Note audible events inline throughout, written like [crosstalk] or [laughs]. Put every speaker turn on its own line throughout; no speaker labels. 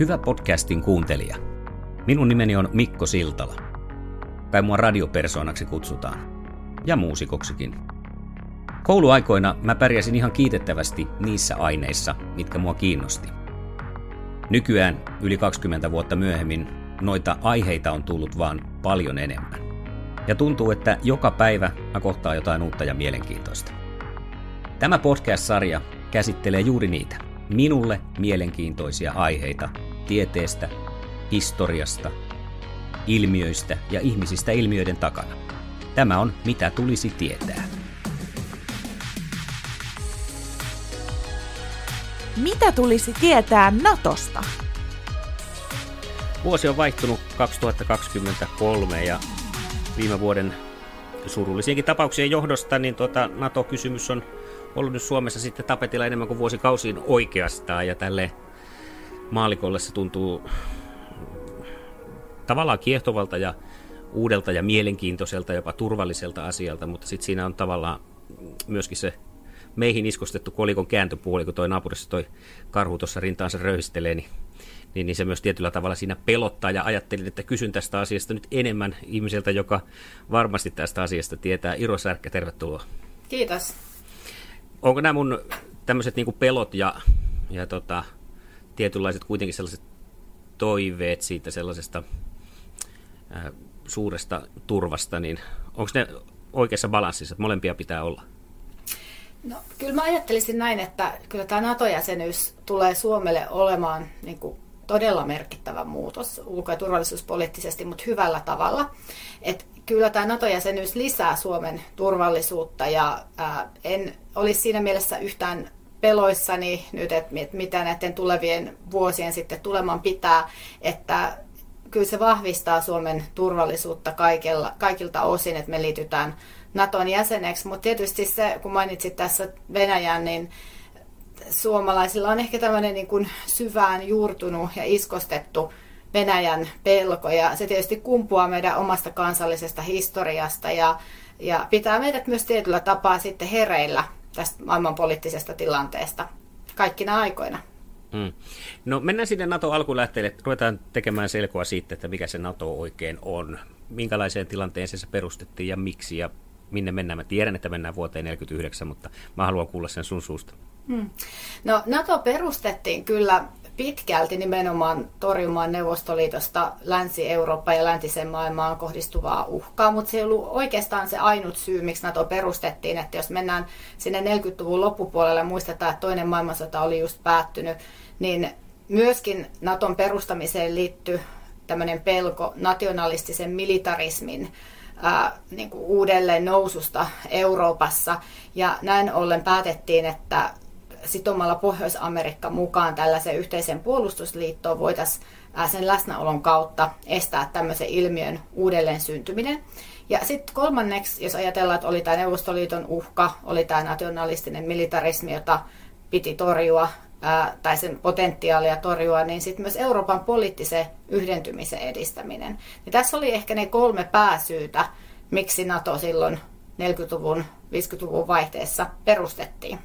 Hyvä podcastin kuuntelija. Minun nimeni on Mikko Siltala. Kai mua radiopersoonaksi kutsutaan. Ja muusikoksikin. Kouluaikoina mä pärjäsin ihan kiitettävästi niissä aineissa, mitkä mua kiinnosti. Nykyään, yli 20 vuotta myöhemmin, noita aiheita on tullut vaan paljon enemmän. Ja tuntuu, että joka päivä mä kohtaan jotain uutta ja mielenkiintoista. Tämä podcast-sarja käsittelee juuri niitä, minulle mielenkiintoisia aiheita tieteestä, historiasta, ilmiöistä ja ihmisistä ilmiöiden takana. Tämä on Mitä tulisi tietää.
Mitä tulisi tietää Natosta?
Vuosi on vaihtunut 2023 ja viime vuoden surullisienkin tapauksien johdosta, niin tuota, NATO-kysymys on ollut nyt Suomessa sitten tapetilla enemmän kuin vuosikausiin oikeastaan, ja tälle maalikolle se tuntuu tavallaan kiehtovalta ja uudelta ja mielenkiintoiselta, jopa turvalliselta asialta, mutta sitten siinä on tavallaan myöskin se meihin iskostettu kolikon kääntöpuoli, kun toi naapurissa toi karhu tuossa rintaansa röyhistelee, niin, niin, niin se myös tietyllä tavalla siinä pelottaa ja ajattelin, että kysyn tästä asiasta nyt enemmän ihmiseltä, joka varmasti tästä asiasta tietää. Iro Särkkä, tervetuloa.
Kiitos.
Onko nämä mun tämmöiset niin pelot ja, ja tota, tietynlaiset kuitenkin sellaiset toiveet siitä sellaisesta ää, suuresta turvasta, niin onko ne oikeassa balanssissa, että molempia pitää olla?
No, kyllä mä ajattelisin näin, että kyllä tämä NATO-jäsenyys tulee Suomelle olemaan niin kuin, todella merkittävä muutos ulko- ja turvallisuuspoliittisesti, mutta hyvällä tavalla. Et kyllä tämä NATO-jäsenyys lisää Suomen turvallisuutta ja ää, en olisi siinä mielessä yhtään peloissani nyt, että mitä näiden tulevien vuosien sitten tuleman pitää, että kyllä se vahvistaa Suomen turvallisuutta kaikilla, kaikilta osin, että me liitytään Naton jäseneksi, mutta tietysti se, kun mainitsit tässä Venäjän, niin suomalaisilla on ehkä tämmöinen niin kuin syvään juurtunut ja iskostettu Venäjän pelko, ja se tietysti kumpuaa meidän omasta kansallisesta historiasta, ja, ja pitää meidät myös tietyllä tapaa sitten hereillä tästä maailmanpoliittisesta tilanteesta kaikkina aikoina.
Mm. No mennään sinne NATO alkulähteelle. Ruvetaan tekemään selkoa siitä, että mikä se NATO oikein on. Minkälaiseen tilanteeseen se perustettiin ja miksi ja minne mennään. Mä tiedän, että mennään vuoteen 1949, mutta mä haluan kuulla sen sun suusta. Hmm.
No NATO perustettiin kyllä pitkälti nimenomaan torjumaan Neuvostoliitosta Länsi-Eurooppa ja läntisen maailmaan kohdistuvaa uhkaa, mutta se ei ollut oikeastaan se ainut syy, miksi NATO perustettiin. Että jos mennään sinne 40-luvun loppupuolelle muistetaan, että toinen maailmansota oli just päättynyt, niin myöskin Naton perustamiseen liittyy tämmöinen pelko nationalistisen militarismin ää, niin kuin uudelleen noususta Euroopassa. Ja näin ollen päätettiin, että sitomalla Pohjois-Amerikka mukaan tällaiseen yhteiseen puolustusliittoon voitaisiin sen läsnäolon kautta estää tämmöisen ilmiön uudelleen syntyminen. Ja sitten kolmanneksi, jos ajatellaan, että oli tämä Neuvostoliiton uhka, oli tämä nationalistinen militarismi, jota piti torjua tai sen potentiaalia torjua, niin sitten myös Euroopan poliittisen yhdentymisen edistäminen. Ja tässä oli ehkä ne kolme pääsyytä, miksi NATO silloin 40-luvun, 50-luvun vaihteessa perustettiin.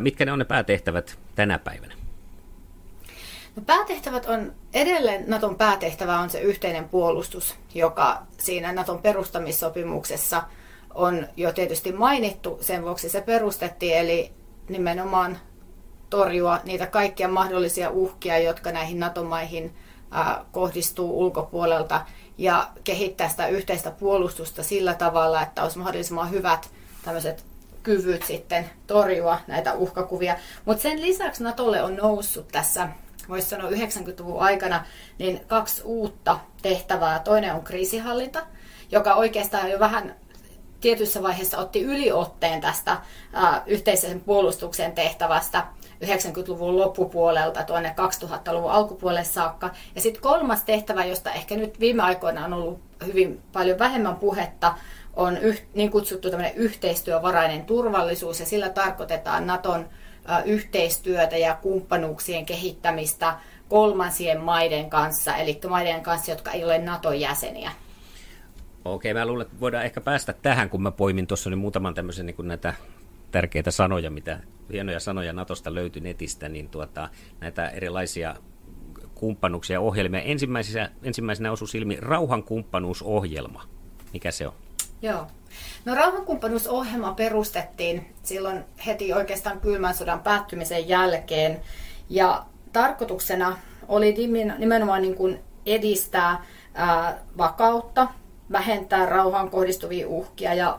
Mitkä ne on ne päätehtävät tänä päivänä?
No päätehtävät on, edelleen Naton päätehtävä on se yhteinen puolustus, joka siinä Naton perustamissopimuksessa on jo tietysti mainittu, sen vuoksi se perustettiin, eli nimenomaan torjua niitä kaikkia mahdollisia uhkia, jotka näihin NATO-maihin kohdistuu ulkopuolelta ja kehittää sitä yhteistä puolustusta sillä tavalla, että olisi mahdollisimman hyvät tämmöiset kyvyt sitten torjua näitä uhkakuvia. Mutta sen lisäksi Natolle on noussut tässä, voisi sanoa 90-luvun aikana, niin kaksi uutta tehtävää. Toinen on kriisihallinta, joka oikeastaan jo vähän tietyssä vaiheessa otti yliotteen tästä ää, yhteisen puolustuksen tehtävästä 90-luvun loppupuolelta tuonne 2000-luvun alkupuolelle saakka. Ja sitten kolmas tehtävä, josta ehkä nyt viime aikoina on ollut hyvin paljon vähemmän puhetta, on yh, niin kutsuttu yhteistyövarainen turvallisuus, ja sillä tarkoitetaan Naton yhteistyötä ja kumppanuuksien kehittämistä kolmansien maiden kanssa, eli maiden kanssa, jotka ei ole Naton jäseniä.
Okei, mä luulen, että voidaan ehkä päästä tähän, kun mä poimin tuossa niin muutaman tämmöisen niin näitä tärkeitä sanoja, mitä hienoja sanoja Natosta löytyi netistä, niin tuota, näitä erilaisia kumppanuuksia ja ohjelmia. Ensimmäisenä, ensimmäisenä osui silmi rauhankumppanuusohjelma. Mikä se on?
Joo. No rauhankumppanuusohjelma perustettiin silloin heti oikeastaan kylmän sodan päättymisen jälkeen. Ja tarkoituksena oli nimenomaan niin kuin edistää ää, vakautta, vähentää rauhaan kohdistuvia uhkia ja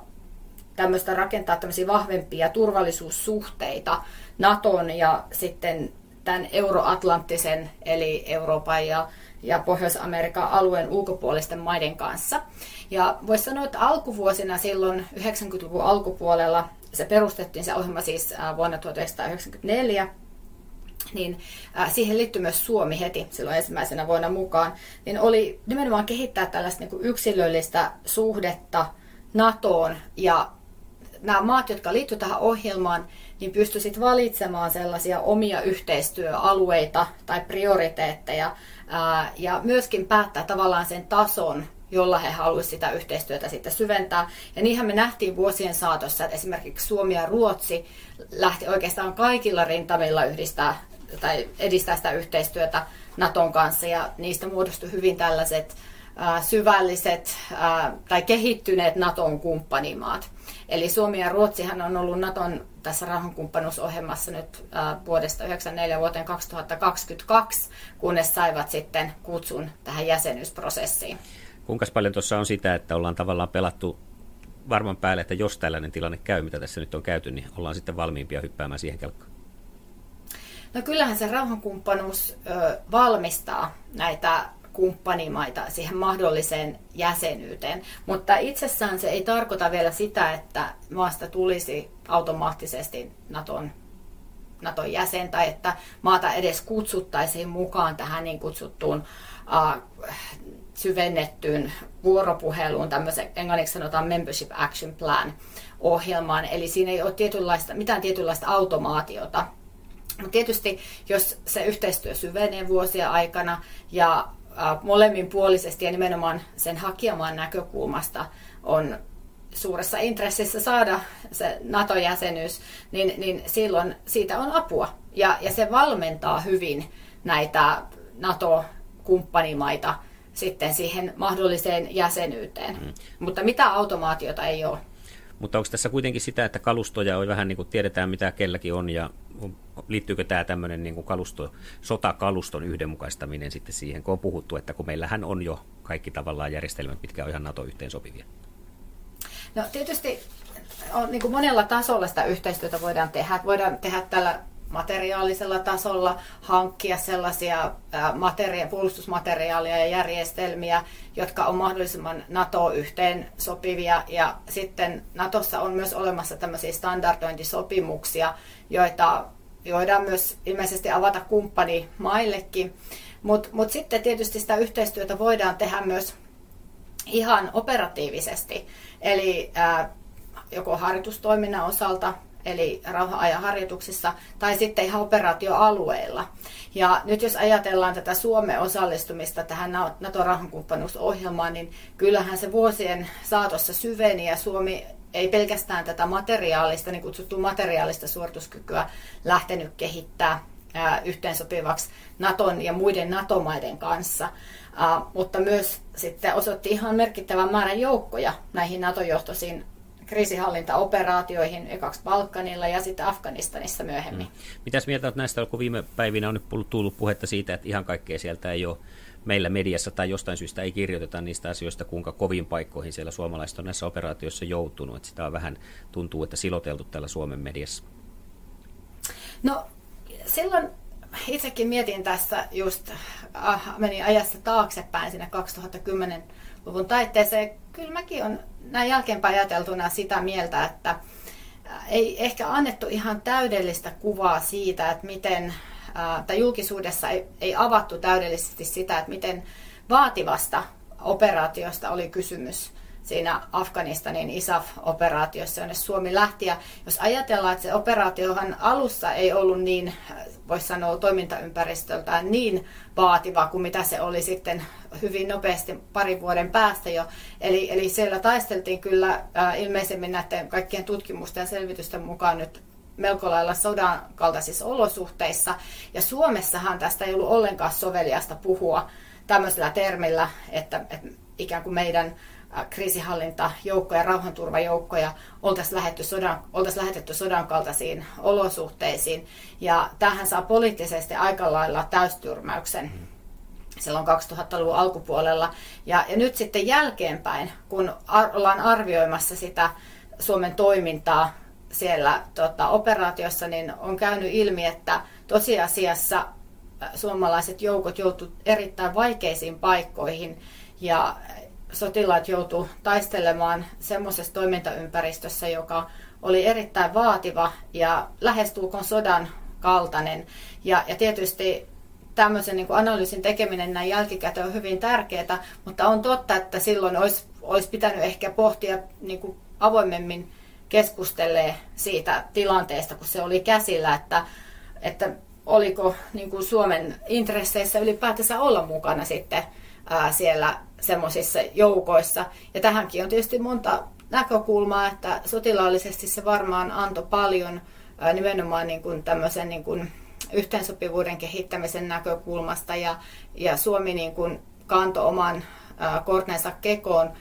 tämmöistä rakentaa tämmöisiä vahvempia turvallisuussuhteita Naton ja sitten tämän euroatlanttisen eli Euroopan ja, ja Pohjois-Amerikan alueen ulkopuolisten maiden kanssa. Ja voisi sanoa, että alkuvuosina silloin 90-luvun alkupuolella, se perustettiin se ohjelma siis äh, vuonna 1994, niin äh, siihen liittyy myös Suomi heti silloin ensimmäisenä vuonna mukaan, niin oli nimenomaan kehittää tällaista niin kuin yksilöllistä suhdetta NATOon ja nämä maat, jotka liittyvät tähän ohjelmaan, niin pystyisit valitsemaan sellaisia omia yhteistyöalueita tai prioriteetteja ää, ja myöskin päättää tavallaan sen tason, jolla he haluaisivat sitä yhteistyötä sitten syventää. Ja niinhän me nähtiin vuosien saatossa, että esimerkiksi Suomi ja Ruotsi lähti oikeastaan kaikilla rintamilla yhdistää tai edistää sitä yhteistyötä Naton kanssa ja niistä muodostui hyvin tällaiset syvälliset tai kehittyneet Naton kumppanimaat. Eli Suomi ja Ruotsihan on ollut Naton tässä rauhankumppanuusohjelmassa nyt vuodesta 1994 vuoteen 2022, kunnes saivat sitten kutsun tähän jäsenyysprosessiin.
Kuinka paljon tuossa on sitä, että ollaan tavallaan pelattu varman päälle, että jos tällainen tilanne käy, mitä tässä nyt on käyty, niin ollaan sitten valmiimpia hyppäämään siihen kelkkaan?
No kyllähän se rauhankumppanuus ö, valmistaa näitä kumppanimaita siihen mahdolliseen jäsenyyteen. Mutta itsessään se ei tarkoita vielä sitä, että maasta tulisi automaattisesti Naton, Naton jäsen tai että maata edes kutsuttaisiin mukaan tähän niin kutsuttuun uh, syvennettyyn vuoropuheluun, tämmöisen englanniksi sanotaan Membership Action Plan ohjelmaan. Eli siinä ei ole tietynlaista, mitään tietynlaista automaatiota. Mutta tietysti, jos se yhteistyö syvenee vuosia aikana ja molemminpuolisesti ja nimenomaan sen hakijamaan näkökulmasta on suuressa intressissä saada se NATO-jäsenyys, niin, niin silloin siitä on apua. Ja, ja se valmentaa hyvin näitä NATO-kumppanimaita sitten siihen mahdolliseen jäsenyyteen. Mm. Mutta mitä automaatiota ei ole.
Mutta onko tässä kuitenkin sitä, että kalustoja on vähän niin kuin tiedetään, mitä kelläkin on, ja liittyykö tämä tämmöinen niin kuin kalusto, sotakaluston yhdenmukaistaminen sitten siihen, kun on puhuttu, että kun meillähän on jo kaikki tavallaan järjestelmät, mitkä on ihan NATO-yhteen sopivia?
No tietysti on, niin kuin monella tasolla sitä yhteistyötä voidaan tehdä. Voidaan tehdä tällä materiaalisella tasolla hankkia sellaisia materia- puolustusmateriaalia ja järjestelmiä, jotka on mahdollisimman NATO-yhteen sopivia. Ja sitten Natossa on myös olemassa tämmöisiä standardointisopimuksia, joita voidaan myös ilmeisesti avata kumppanimaillekin. Mutta mut sitten tietysti sitä yhteistyötä voidaan tehdä myös ihan operatiivisesti. Eli ää, joko harjoitustoiminnan osalta eli rauha-ajan harjoituksissa, tai sitten ihan operaatioalueilla. Ja nyt jos ajatellaan tätä Suomen osallistumista tähän NATO-rauhankumppanuusohjelmaan, niin kyllähän se vuosien saatossa syveni ja Suomi ei pelkästään tätä materiaalista, niin kutsuttua materiaalista suorituskykyä lähtenyt kehittää yhteensopivaksi Naton ja muiden NATO-maiden kanssa, mutta myös sitten osoitti ihan merkittävän määrän joukkoja näihin NATO-johtoisiin kriisihallintaoperaatioihin, ekaksi Balkanilla ja sitten Afganistanissa myöhemmin. Hmm.
Mitäs mieltä olet näistä, kun viime päivinä on nyt tullut puhetta siitä, että ihan kaikkea sieltä ei ole meillä mediassa tai jostain syystä ei kirjoiteta niistä asioista, kuinka kovin paikkoihin siellä suomalaiset on näissä operaatioissa joutunut. Että sitä on vähän tuntuu, että siloteltu täällä Suomen mediassa.
No silloin itsekin mietin tässä just, ah, menin ajassa taaksepäin sinne 2010-luvun taitteeseen. Kyllä mäkin on näin jälkeenpäin ajateltuna sitä mieltä, että ei ehkä annettu ihan täydellistä kuvaa siitä, että miten, tai julkisuudessa ei, ei avattu täydellisesti sitä, että miten vaativasta operaatiosta oli kysymys siinä Afganistanin ISAF-operaatiossa, jonne Suomi lähti. Ja jos ajatellaan, että se operaatiohan alussa ei ollut niin, voisi sanoa toimintaympäristöltään niin vaativa kuin mitä se oli sitten hyvin nopeasti parin vuoden päästä jo. Eli, eli siellä taisteltiin kyllä äh, ilmeisemmin näiden kaikkien tutkimusten ja selvitysten mukaan nyt melko lailla sodan kaltaisissa olosuhteissa. Ja Suomessahan tästä ei ollut ollenkaan soveliasta puhua tämmöisellä termillä, että, että ikään kuin meidän kriisihallintajoukkoja, rauhanturvajoukkoja oltaisiin lähetetty sodan, oltaisiin lähetetty sodan kaltaisiin olosuhteisiin. Ja tähän saa poliittisesti aika lailla täystyrmäyksen silloin 2000-luvun alkupuolella. Ja, ja nyt sitten jälkeenpäin, kun ar- ollaan arvioimassa sitä Suomen toimintaa siellä tota, operaatiossa, niin on käynyt ilmi, että tosiasiassa suomalaiset joukot joutuivat erittäin vaikeisiin paikkoihin ja sotilaat joutu taistelemaan semmoisessa toimintaympäristössä, joka oli erittäin vaativa ja lähestulkoon sodan kaltainen. Ja, ja tietysti tämmöisen niin kuin analyysin tekeminen näin jälkikäteen on hyvin tärkeää, mutta on totta, että silloin olisi, olisi pitänyt ehkä pohtia niin kuin avoimemmin keskustelee siitä tilanteesta, kun se oli käsillä, että, että oliko niin kuin Suomen intresseissä ylipäätänsä olla mukana sitten ää, siellä semmoisissa joukoissa. Ja tähänkin on tietysti monta näkökulmaa, että sotilaallisesti se varmaan antoi paljon nimenomaan niin kuin tämmöisen niin kuin yhteensopivuuden kehittämisen näkökulmasta ja, ja Suomi niin kuin kantoi oman kortensa kekoon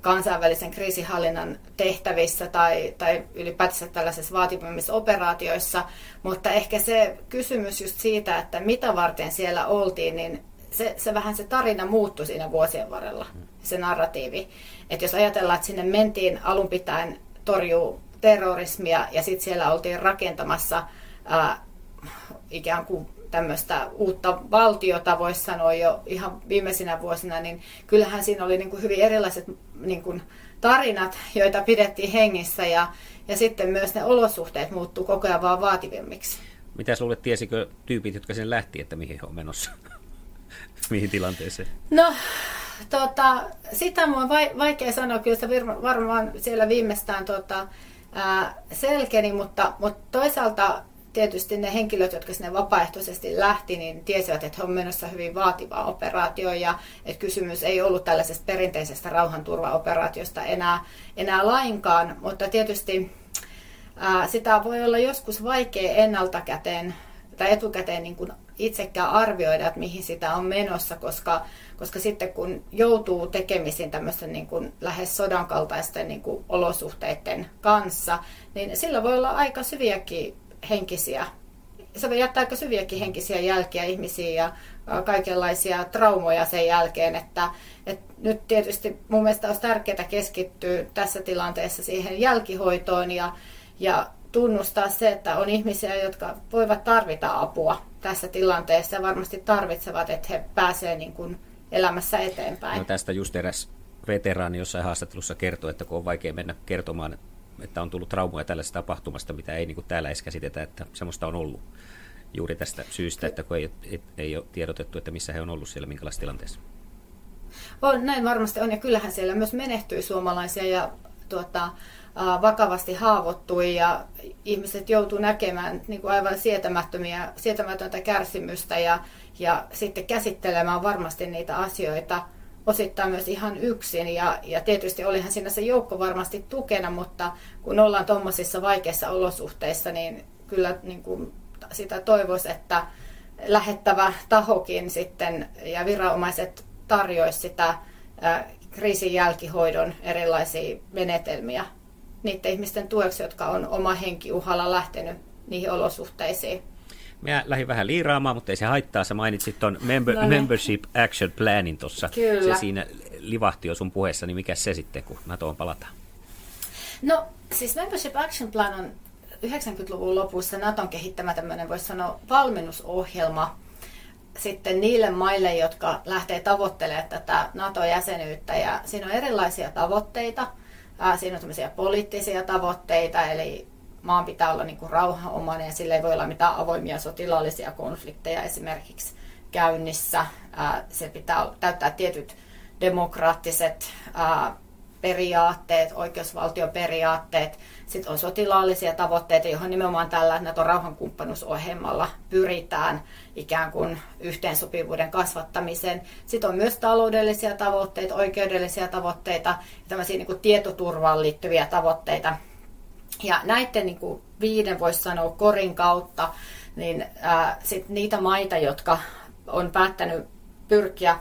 kansainvälisen kriisihallinnan tehtävissä tai, tai ylipäätänsä tällaisissa vaativimmissa operaatioissa, mutta ehkä se kysymys just siitä, että mitä varten siellä oltiin, niin se, se vähän se tarina muuttui siinä vuosien varrella, se narratiivi. Että jos ajatellaan, että sinne mentiin alun pitäen torjuu terrorismia ja sitten siellä oltiin rakentamassa ää, ikään kuin tämmöistä uutta valtiota, voisi sanoa jo ihan viimeisinä vuosina, niin kyllähän siinä oli niin kuin hyvin erilaiset niin kuin tarinat, joita pidettiin hengissä ja, ja sitten myös ne olosuhteet muuttuu koko ajan vaan vaativimmiksi.
Mitä luulet, tiesikö tyypit, jotka sen lähti, että mihin he on menossa? Mihin tilanteeseen?
No, tota, sitä on vaikea sanoa. Kyllä se varmaan siellä viimeistään tota, ää, selkeni, mutta, mutta toisaalta tietysti ne henkilöt, jotka sinne vapaaehtoisesti lähti, niin tiesivät, että he on menossa hyvin vaativaan operaatioon ja että kysymys ei ollut tällaisesta perinteisestä rauhanturvaoperaatiosta enää, enää lainkaan, mutta tietysti ää, sitä voi olla joskus vaikea ennaltakäteen tai etukäteen niin kuin itsekään arvioida, että mihin sitä on menossa, koska, koska sitten kun joutuu tekemisiin tämmöisten niin kuin lähes sodan kaltaisten niin kuin olosuhteiden kanssa, niin sillä voi olla aika syviäkin henkisiä, se voi jättää aika syviäkin henkisiä jälkiä ihmisiin ja kaikenlaisia traumoja sen jälkeen, että, että nyt tietysti mun mielestä olisi tärkeää keskittyä tässä tilanteessa siihen jälkihoitoon ja, ja tunnustaa se, että on ihmisiä, jotka voivat tarvita apua tässä tilanteessa ja varmasti tarvitsevat, että he pääsevät niin kuin elämässä eteenpäin.
No tästä just eräs veteraani jossain haastattelussa kertoi, että kun on vaikea mennä kertomaan, että on tullut traumoja tällaisesta tapahtumasta, mitä ei niin kuin täällä edes käsitetä, että semmoista on ollut juuri tästä syystä, että kun ei, ei, ei ole tiedotettu, että missä he on ollut siellä, minkälaisessa tilanteessa.
On, näin varmasti on, ja kyllähän siellä myös menehtyy suomalaisia, ja tuota, vakavasti haavoittui ja ihmiset joutuu näkemään niin kuin aivan sietämättömiä, sietämätöntä kärsimystä ja, ja sitten käsittelemään varmasti niitä asioita osittain myös ihan yksin. Ja, ja tietysti olihan siinä se joukko varmasti tukena, mutta kun ollaan tuommoisissa vaikeissa olosuhteissa, niin kyllä niin kuin sitä toivoisi, että lähettävä tahokin sitten ja viranomaiset tarjoisi sitä kriisin jälkihoidon erilaisia menetelmiä niiden ihmisten tueksi, jotka on oma henki uhalla lähtenyt niihin olosuhteisiin.
Mä lähdin vähän liiraamaan, mutta ei se haittaa. Sä mainitsit tuon member, no niin. Membership Action Planin tuossa. Se siinä livahti jo sun puheessa, niin mikä se sitten, kun NATOon palataan?
No siis Membership Action Plan on 90-luvun lopussa Naton kehittämä tämmöinen, voisi sanoa, valmennusohjelma sitten niille maille, jotka lähtee tavoittelemaan tätä NATO-jäsenyyttä. Ja siinä on erilaisia tavoitteita. Siinä on tämmöisiä poliittisia tavoitteita, eli maan pitää olla niin kuin rauhanomainen ja sillä ei voi olla mitään avoimia sotilaallisia konflikteja esimerkiksi käynnissä. Se pitää täyttää tietyt demokraattiset periaatteet, oikeusvaltioperiaatteet. Sitten on sotilaallisia tavoitteita, johon nimenomaan tällä Naton rauhankumppanuusohjelmalla pyritään ikään kuin yhteensopivuuden kasvattamiseen. Sitten on myös taloudellisia tavoitteita, oikeudellisia tavoitteita ja tämmöisiä niin kuin tietoturvaan liittyviä tavoitteita. Ja näiden niin kuin viiden, voisi sanoa, korin kautta, niin ää, sit niitä maita, jotka on päättänyt pyrkiä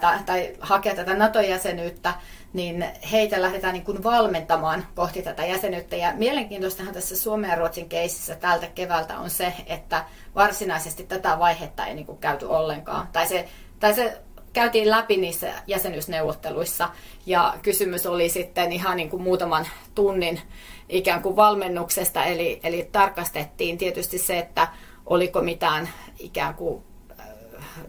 tai, tai, hakea tätä NATO-jäsenyyttä, niin heitä lähdetään niin kuin valmentamaan kohti tätä jäsenyyttä. Ja mielenkiintoistahan tässä Suomen ja Ruotsin keisissä tältä keväältä on se, että varsinaisesti tätä vaihetta ei niin kuin käyty ollenkaan. Tai se, tai se käytiin läpi niissä jäsenyysneuvotteluissa ja kysymys oli sitten ihan niin kuin muutaman tunnin ikään kuin valmennuksesta, eli, eli tarkastettiin tietysti se, että oliko mitään ikään kuin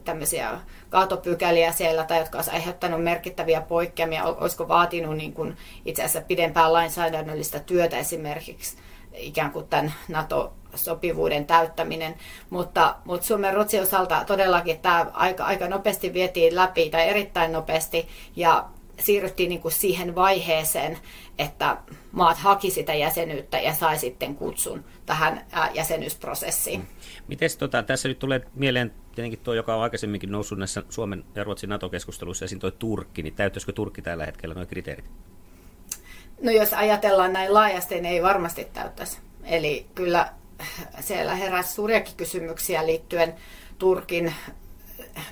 tämmöisiä kaatopykäliä siellä tai jotka olisivat aiheuttaneet merkittäviä poikkeamia, olisiko vaatinut niin kuin itse asiassa pidempää lainsäädännöllistä työtä esimerkiksi ikään kuin tämän NATO-sopivuuden täyttäminen. Mutta, mutta Suomen Ruotsin osalta todellakin tämä aika, aika nopeasti vietiin läpi tai erittäin nopeasti ja siirryttiin niin kuin siihen vaiheeseen, että maat haki sitä jäsenyyttä ja sai sitten kutsun tähän jäsenyysprosessiin.
Miten tota, tässä nyt tulee mieleen tietenkin tuo, joka on aikaisemminkin noussut näissä Suomen ja Ruotsin NATO-keskusteluissa, esiin tuo Turkki, niin täyttäisikö Turkki tällä hetkellä nuo kriteerit?
No jos ajatellaan näin laajasti, niin ei varmasti täyttäisi. Eli kyllä siellä heräsi suuriakin kysymyksiä liittyen Turkin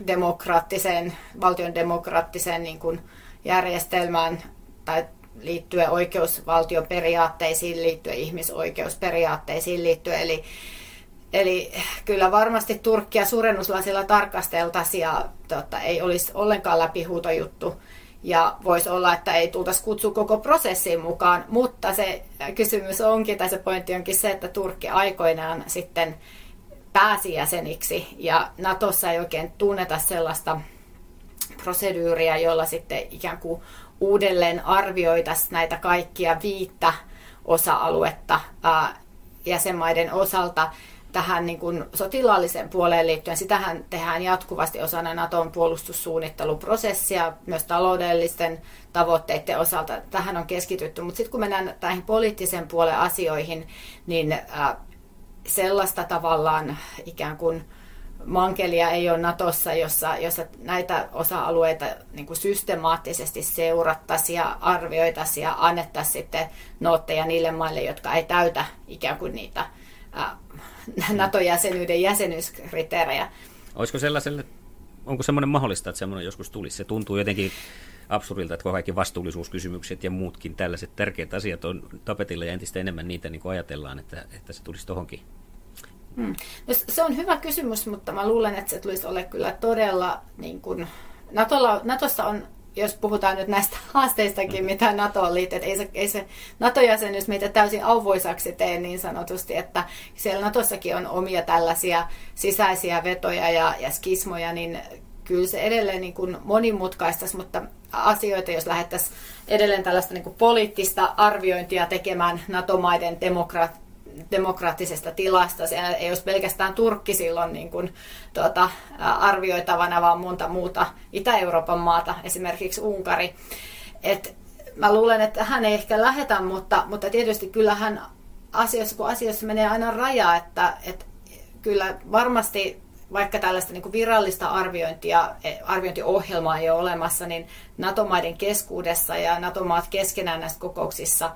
demokraattiseen, valtion demokraattiseen niin kuin järjestelmään tai liittyen oikeusvaltioperiaatteisiin liittyen, ihmisoikeusperiaatteisiin liittyen. Eli, eli kyllä varmasti Turkkia suurennuslasilla tarkasteltaisiin ja tota, ei olisi ollenkaan läpihuutojuttu. Ja voisi olla, että ei tultaisi kutsua koko prosessiin mukaan, mutta se kysymys onkin, tai se pointti onkin se, että Turkki aikoinaan sitten pääsi jäseniksi, ja Natossa ei oikein tunneta sellaista proseduuria, jolla sitten ikään kuin uudelleen arvioitaisiin näitä kaikkia viittä osa-aluetta jäsenmaiden osalta tähän niin kuin sotilaalliseen puoleen liittyen. Sitähän tehdään jatkuvasti osana Naton puolustussuunnitteluprosessia, myös taloudellisten tavoitteiden osalta. Tähän on keskitytty, mutta sitten kun mennään näihin poliittisen puolen asioihin, niin ää, sellaista tavallaan ikään kuin mankelia ei ole Natossa, jossa, jossa näitä osa-alueita niin kuin systemaattisesti seurattaisiin ja arvioitaisiin ja annettaisiin sitten nootteja niille maille, jotka ei täytä ikään kuin niitä ää, NATO-jäsenyyden jäsenyyskriteerejä.
Olisiko sellaiselle, onko semmoinen mahdollista, että semmoinen joskus tulisi? Se tuntuu jotenkin absurdilta, että kaikki vastuullisuuskysymykset ja muutkin tällaiset tärkeät asiat on tapetilla ja entistä enemmän niitä niin kuin ajatellaan, että, että se tulisi tuohonkin
Hmm. No, se on hyvä kysymys, mutta mä luulen, että se tulisi olla kyllä todella, niin kuin, Natolla, Natossa on, jos puhutaan nyt näistä [laughs] haasteistakin, mitä NATOon liittyy, ei se, ei se NATO-jäsenyys meitä täysin auvoisaksi tee niin sanotusti, että siellä Natossakin on omia tällaisia sisäisiä vetoja ja, ja skismoja, niin kyllä se edelleen niin kuin monimutkaistaisi, mutta asioita, jos lähdettäisiin edelleen tällaista niin kuin poliittista arviointia tekemään NATO-maiden demokrat, demokraattisesta tilasta. Se ei olisi pelkästään Turkki silloin niin kuin, tuota, arvioitavana, vaan monta muuta Itä-Euroopan maata, esimerkiksi Unkari. Et mä luulen, että hän ei ehkä lähetä, mutta, mutta tietysti kyllähän asioissa, kun asioissa menee aina raja, että, että kyllä varmasti vaikka tällaista niin kuin virallista arviointia, e, arviointiohjelmaa ei ole olemassa, niin NATO-maiden keskuudessa ja NATO-maat keskenään näissä kokouksissa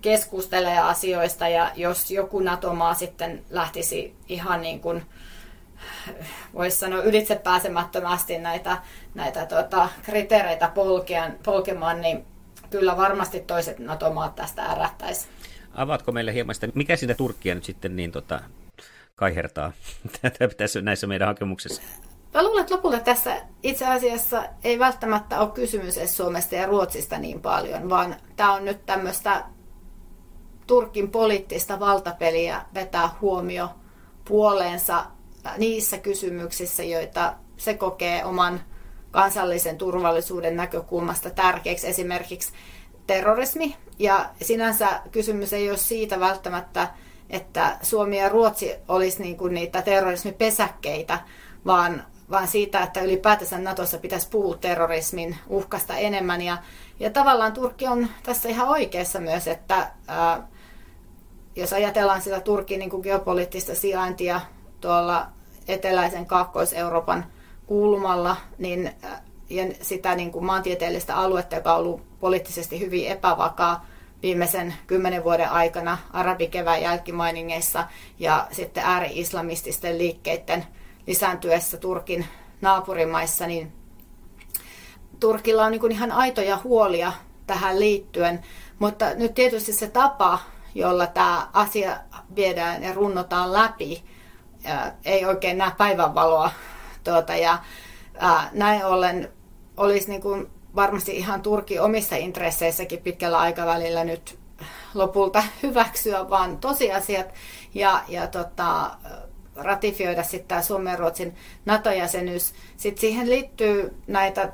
keskustelee asioista ja jos joku NATO-maa sitten lähtisi ihan niin kuin, voisi sanoa ylitsepääsemättömästi näitä, näitä tota, kriteereitä polkean, polkemaan, niin kyllä varmasti toiset NATO-maat tästä ärättäisi.
Avaatko meille hieman sitä, mikä sitä Turkkia nyt sitten niin tota, kaihertaa [laughs] tässä näissä meidän hakemuksissa?
Mä luulen, että lopulta tässä itse asiassa ei välttämättä ole kysymys edes Suomesta ja Ruotsista niin paljon, vaan tämä on nyt tämmöistä Turkin poliittista valtapeliä vetää huomio puoleensa niissä kysymyksissä, joita se kokee oman kansallisen turvallisuuden näkökulmasta tärkeäksi, esimerkiksi terrorismi. Ja sinänsä kysymys ei ole siitä välttämättä, että Suomi ja Ruotsi olisi niin kuin niitä terrorismipesäkkeitä, vaan, vaan siitä, että ylipäätänsä Natossa pitäisi puhua terrorismin uhkasta enemmän. Ja, ja tavallaan Turkki on tässä ihan oikeassa myös, että ää, jos ajatellaan sitä Turkin niin kuin geopoliittista sijaintia tuolla eteläisen Kaakkois-Euroopan kulmalla, niin, ja sitä niin kuin maantieteellistä aluetta, joka on ollut poliittisesti hyvin epävakaa, viimeisen kymmenen vuoden aikana arabikevään jälkimainingeissa ja sitten ääri-islamististen liikkeiden lisääntyessä Turkin naapurimaissa, niin Turkilla on niin ihan aitoja huolia tähän liittyen, mutta nyt tietysti se tapa, jolla tämä asia viedään ja runnotaan läpi, ei oikein näe päivänvaloa. Tuota, ja ää, näin ollen olisi niin kuin varmasti ihan Turki omissa intresseissäkin pitkällä aikavälillä nyt lopulta hyväksyä vaan tosiasiat ja, ja tota, ratifioida sitten tämä Suomen ja Ruotsin NATO-jäsenyys. Sitten siihen liittyy näitä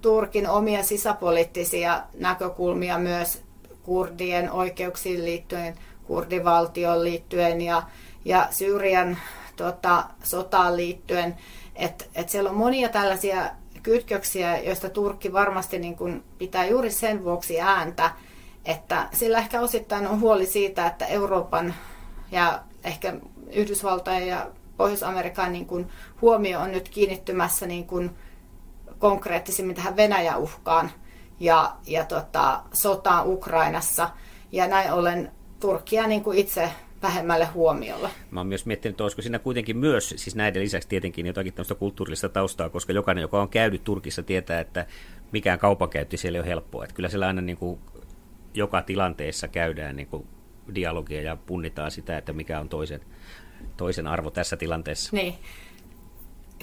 Turkin omia sisäpoliittisia näkökulmia myös kurdien oikeuksiin liittyen, kurdivaltioon liittyen ja, ja Syyrian tota, sotaan liittyen. Että et siellä on monia tällaisia kytköksiä, joista Turkki varmasti niin kuin pitää juuri sen vuoksi ääntä, että sillä ehkä osittain on huoli siitä, että Euroopan ja ehkä Yhdysvaltojen ja Pohjois-Amerikan niin kuin huomio on nyt kiinnittymässä niin kuin konkreettisimmin tähän Venäjä-uhkaan ja, ja tota, sotaan Ukrainassa. Ja näin ollen Turkkia niin kuin itse vähemmälle huomiolle.
Mä oon myös miettinyt, että olisiko siinä kuitenkin myös, siis näiden lisäksi tietenkin jotakin tämmöistä kulttuurillista taustaa, koska jokainen, joka on käynyt Turkissa, tietää, että mikään kaupankäynti siellä ei ole helppoa. Että kyllä siellä aina niin kuin joka tilanteessa käydään niin kuin dialogia ja punnitaan sitä, että mikä on toisen, toisen arvo tässä tilanteessa.
Niin.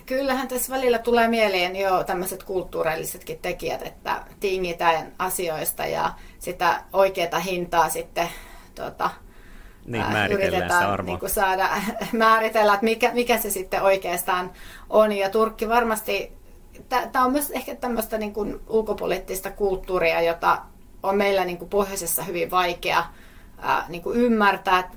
Kyllähän tässä välillä tulee mieleen jo tämmöiset kulttuurillisetkin tekijät, että tingitään asioista ja sitä oikeaa hintaa sitten tuota,
niin, arvoa.
Niin kuin saada [laughs] määritellä, että mikä, mikä se sitten oikeastaan on. Ja Turkki varmasti, tämä on myös ehkä tämmöistä niin kuin ulkopoliittista kulttuuria, jota on meillä niin kuin pohjoisessa hyvin vaikea ää, niin kuin ymmärtää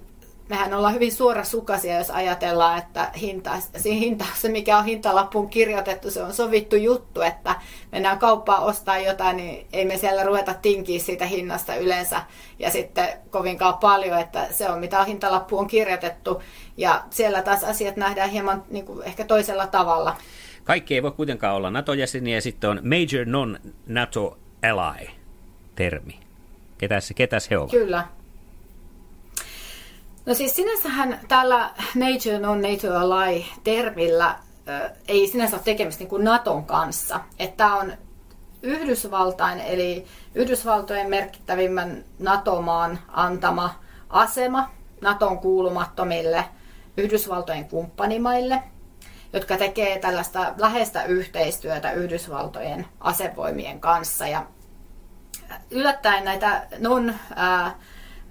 mehän ollaan hyvin suorasukaisia, jos ajatellaan, että hinta, hinta, se mikä on hintalappuun kirjoitettu, se on sovittu juttu, että mennään kauppaan ostaa jotain, niin ei me siellä ruveta tinkiä siitä hinnasta yleensä ja sitten kovinkaan paljon, että se on mitä hintalappu on kirjoitettu ja siellä taas asiat nähdään hieman niin kuin ehkä toisella tavalla.
Kaikki ei voi kuitenkaan olla NATO-jäseniä ja sitten on Major Non-NATO Ally termi. Ketäs, ketäs he ovat?
Kyllä. No siis sinänsähän tällä Nature non NATO ally termillä ei sinänsä ole tekemistä niin kuin Naton kanssa. Että on Yhdysvaltain, eli Yhdysvaltojen merkittävimmän NATO-maan antama asema Naton kuulumattomille Yhdysvaltojen kumppanimaille, jotka tekee tällaista läheistä yhteistyötä Yhdysvaltojen asevoimien kanssa. Ja yllättäen näitä non ää,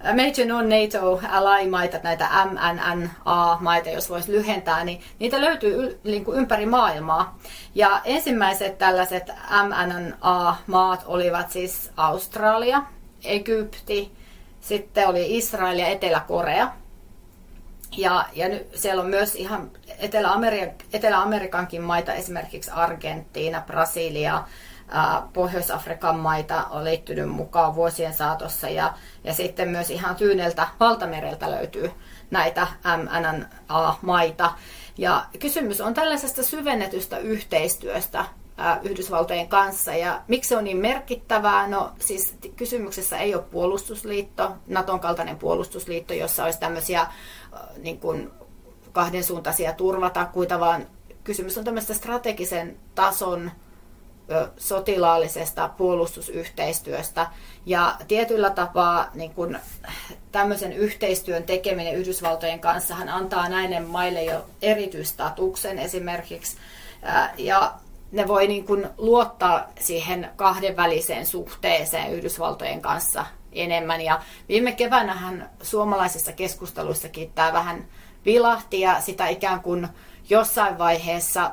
Major non-NATO ally-maita, näitä MNNA-maita, jos voisi lyhentää, niin niitä löytyy niin kuin ympäri maailmaa. Ja ensimmäiset tällaiset MNNA-maat olivat siis Australia, Egypti, sitten oli Israel ja Etelä-Korea. Ja, ja nyt siellä on myös ihan Etelä-Amerik- Etelä-Amerikankin maita, esimerkiksi Argentiina, Brasilia, Pohjois-Afrikan maita on liittynyt mukaan vuosien saatossa ja, ja sitten myös ihan Tyyneltä valtamereltä löytyy näitä MNA-maita. Ja kysymys on tällaisesta syvennetystä yhteistyöstä Yhdysvaltojen kanssa. Ja miksi se on niin merkittävää? No siis kysymyksessä ei ole puolustusliitto, Naton kaltainen puolustusliitto, jossa olisi tämmöisiä niin kuin kahdensuuntaisia turvatakuita, vaan kysymys on tämmöistä strategisen tason sotilaallisesta puolustusyhteistyöstä. Ja tietyllä tapaa niin kun, tämmöisen yhteistyön tekeminen Yhdysvaltojen kanssa hän antaa näiden maille jo erityistatuksen esimerkiksi. Ja ne voi niin kun, luottaa siihen kahdenväliseen suhteeseen Yhdysvaltojen kanssa enemmän. Ja viime keväänähän suomalaisissa keskusteluissakin tämä vähän vilahti ja sitä ikään kuin jossain vaiheessa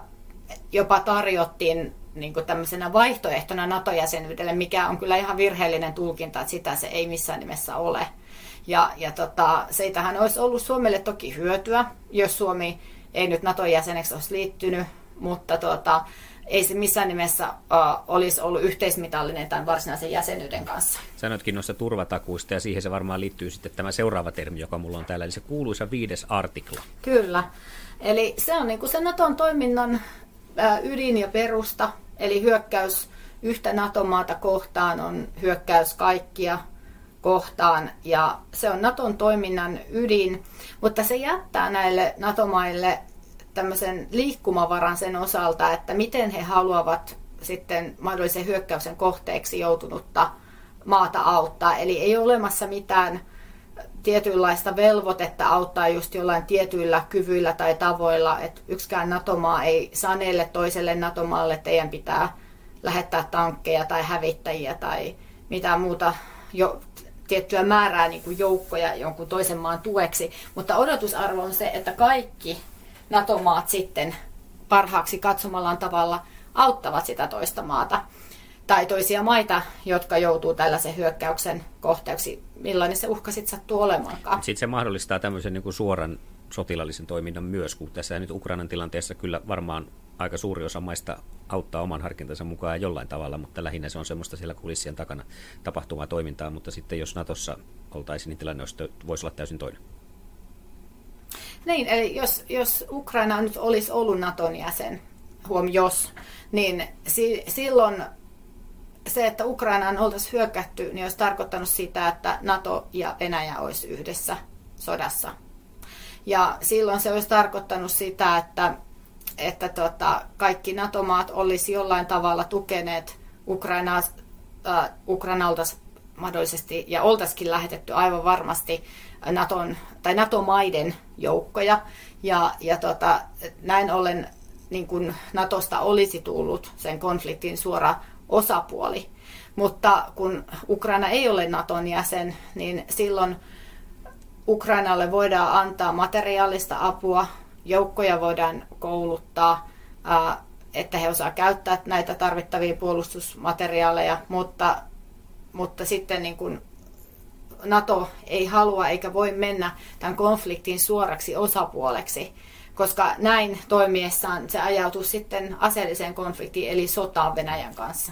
jopa tarjottiin niin kuin tämmöisenä vaihtoehtona NATO-jäsenyydelle, mikä on kyllä ihan virheellinen tulkinta, että sitä se ei missään nimessä ole. Ja, ja tota, seitähän olisi ollut Suomelle toki hyötyä, jos Suomi ei nyt NATO-jäseneksi olisi liittynyt, mutta tota, ei se missään nimessä uh, olisi ollut yhteismitallinen tämän varsinaisen jäsenyyden kanssa.
Sanoitkin noista turvatakuista ja siihen se varmaan liittyy sitten tämä seuraava termi, joka mulla on täällä, eli se kuuluisa viides artikla.
Kyllä. Eli se on niin kuin se Naton toiminnan ydin ja perusta, eli hyökkäys yhtä NATO-maata kohtaan on hyökkäys kaikkia kohtaan ja se on Naton toiminnan ydin, mutta se jättää näille NATO-maille tämmöisen liikkumavaran sen osalta, että miten he haluavat sitten mahdollisen hyökkäyksen kohteeksi joutunutta maata auttaa. Eli ei ole olemassa mitään tietynlaista velvoitetta auttaa just jollain tietyillä kyvyillä tai tavoilla, että yksikään NATO-maa ei sanelle toiselle NATO-maalle, että teidän pitää lähettää tankkeja tai hävittäjiä tai mitään muuta jo tiettyä määrää niin kuin joukkoja jonkun toisen maan tueksi. Mutta odotusarvo on se, että kaikki NATO-maat sitten parhaaksi katsomallaan tavalla auttavat sitä toista maata tai toisia maita, jotka joutuu tällaisen hyökkäyksen kohteeksi, millainen se uhka sitten sattuu olemaankaan.
Sitten se mahdollistaa tämmöisen niin kuin suoran sotilallisen toiminnan myös, kun tässä nyt Ukrainan tilanteessa kyllä varmaan aika suuri osa maista auttaa oman harkintansa mukaan jollain tavalla, mutta lähinnä se on semmoista siellä kulissien takana tapahtuvaa toimintaa, mutta sitten jos Natossa oltaisiin, niin tilanne voisi olla täysin toinen.
Niin, eli jos, jos Ukraina nyt olisi ollut Naton jäsen, huom jos, niin si, silloin se, että Ukrainaan oltaisiin hyökätty, niin olisi tarkoittanut sitä, että NATO ja Venäjä olisi yhdessä sodassa. Ja silloin se olisi tarkoittanut sitä, että, että tota, kaikki NATO-maat olisi jollain tavalla tukeneet Ukrainaa, äh, Ukrainalta mahdollisesti, ja oltaisikin lähetetty aivan varmasti Naton, tai NATO-maiden joukkoja. Ja, ja tota, näin ollen niin kuin Natosta olisi tullut sen konfliktin suora osapuoli. Mutta kun Ukraina ei ole Naton jäsen, niin silloin Ukrainalle voidaan antaa materiaalista apua, joukkoja voidaan kouluttaa, että he osaa käyttää näitä tarvittavia puolustusmateriaaleja, mutta, mutta sitten niin kuin NATO ei halua eikä voi mennä tämän konfliktin suoraksi osapuoleksi, koska näin toimiessaan se ajautuu sitten aseelliseen konfliktiin eli sotaan Venäjän kanssa.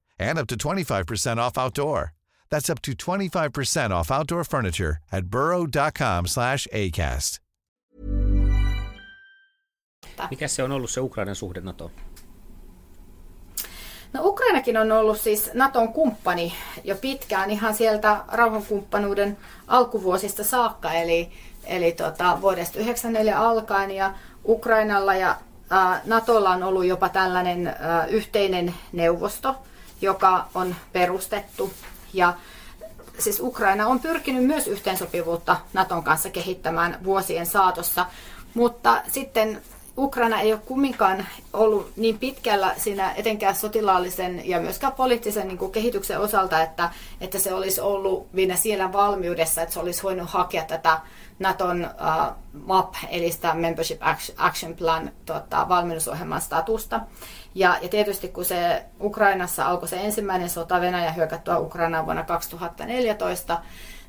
and up to 25% off outdoor. That's up to 25% off outdoor furniture at burrow.com slash ACAST.
Mikä se on ollut se Ukrainan suhde NATO?
No Ukrainakin on ollut siis Naton kumppani jo pitkään ihan sieltä rauhankumppanuuden alkuvuosista saakka, eli, eli tota, vuodesta 1994 alkaen ja Ukrainalla ja ä, Natolla on ollut jopa tällainen ä, yhteinen neuvosto, joka on perustettu ja siis Ukraina on pyrkinyt myös yhteensopivuutta Naton kanssa kehittämään vuosien saatossa, mutta sitten Ukraina ei ole kumminkaan ollut niin pitkällä siinä etenkään sotilaallisen ja myöskään poliittisen niin kuin kehityksen osalta, että, että se olisi ollut vielä siellä valmiudessa, että se olisi voinut hakea tätä Naton uh, MAP, eli sitä Membership Action Plan tota, valmennusohjelman statusta. Ja, ja tietysti kun se Ukrainassa alkoi se ensimmäinen sota Venäjä hyökättyä Ukrainaan vuonna 2014,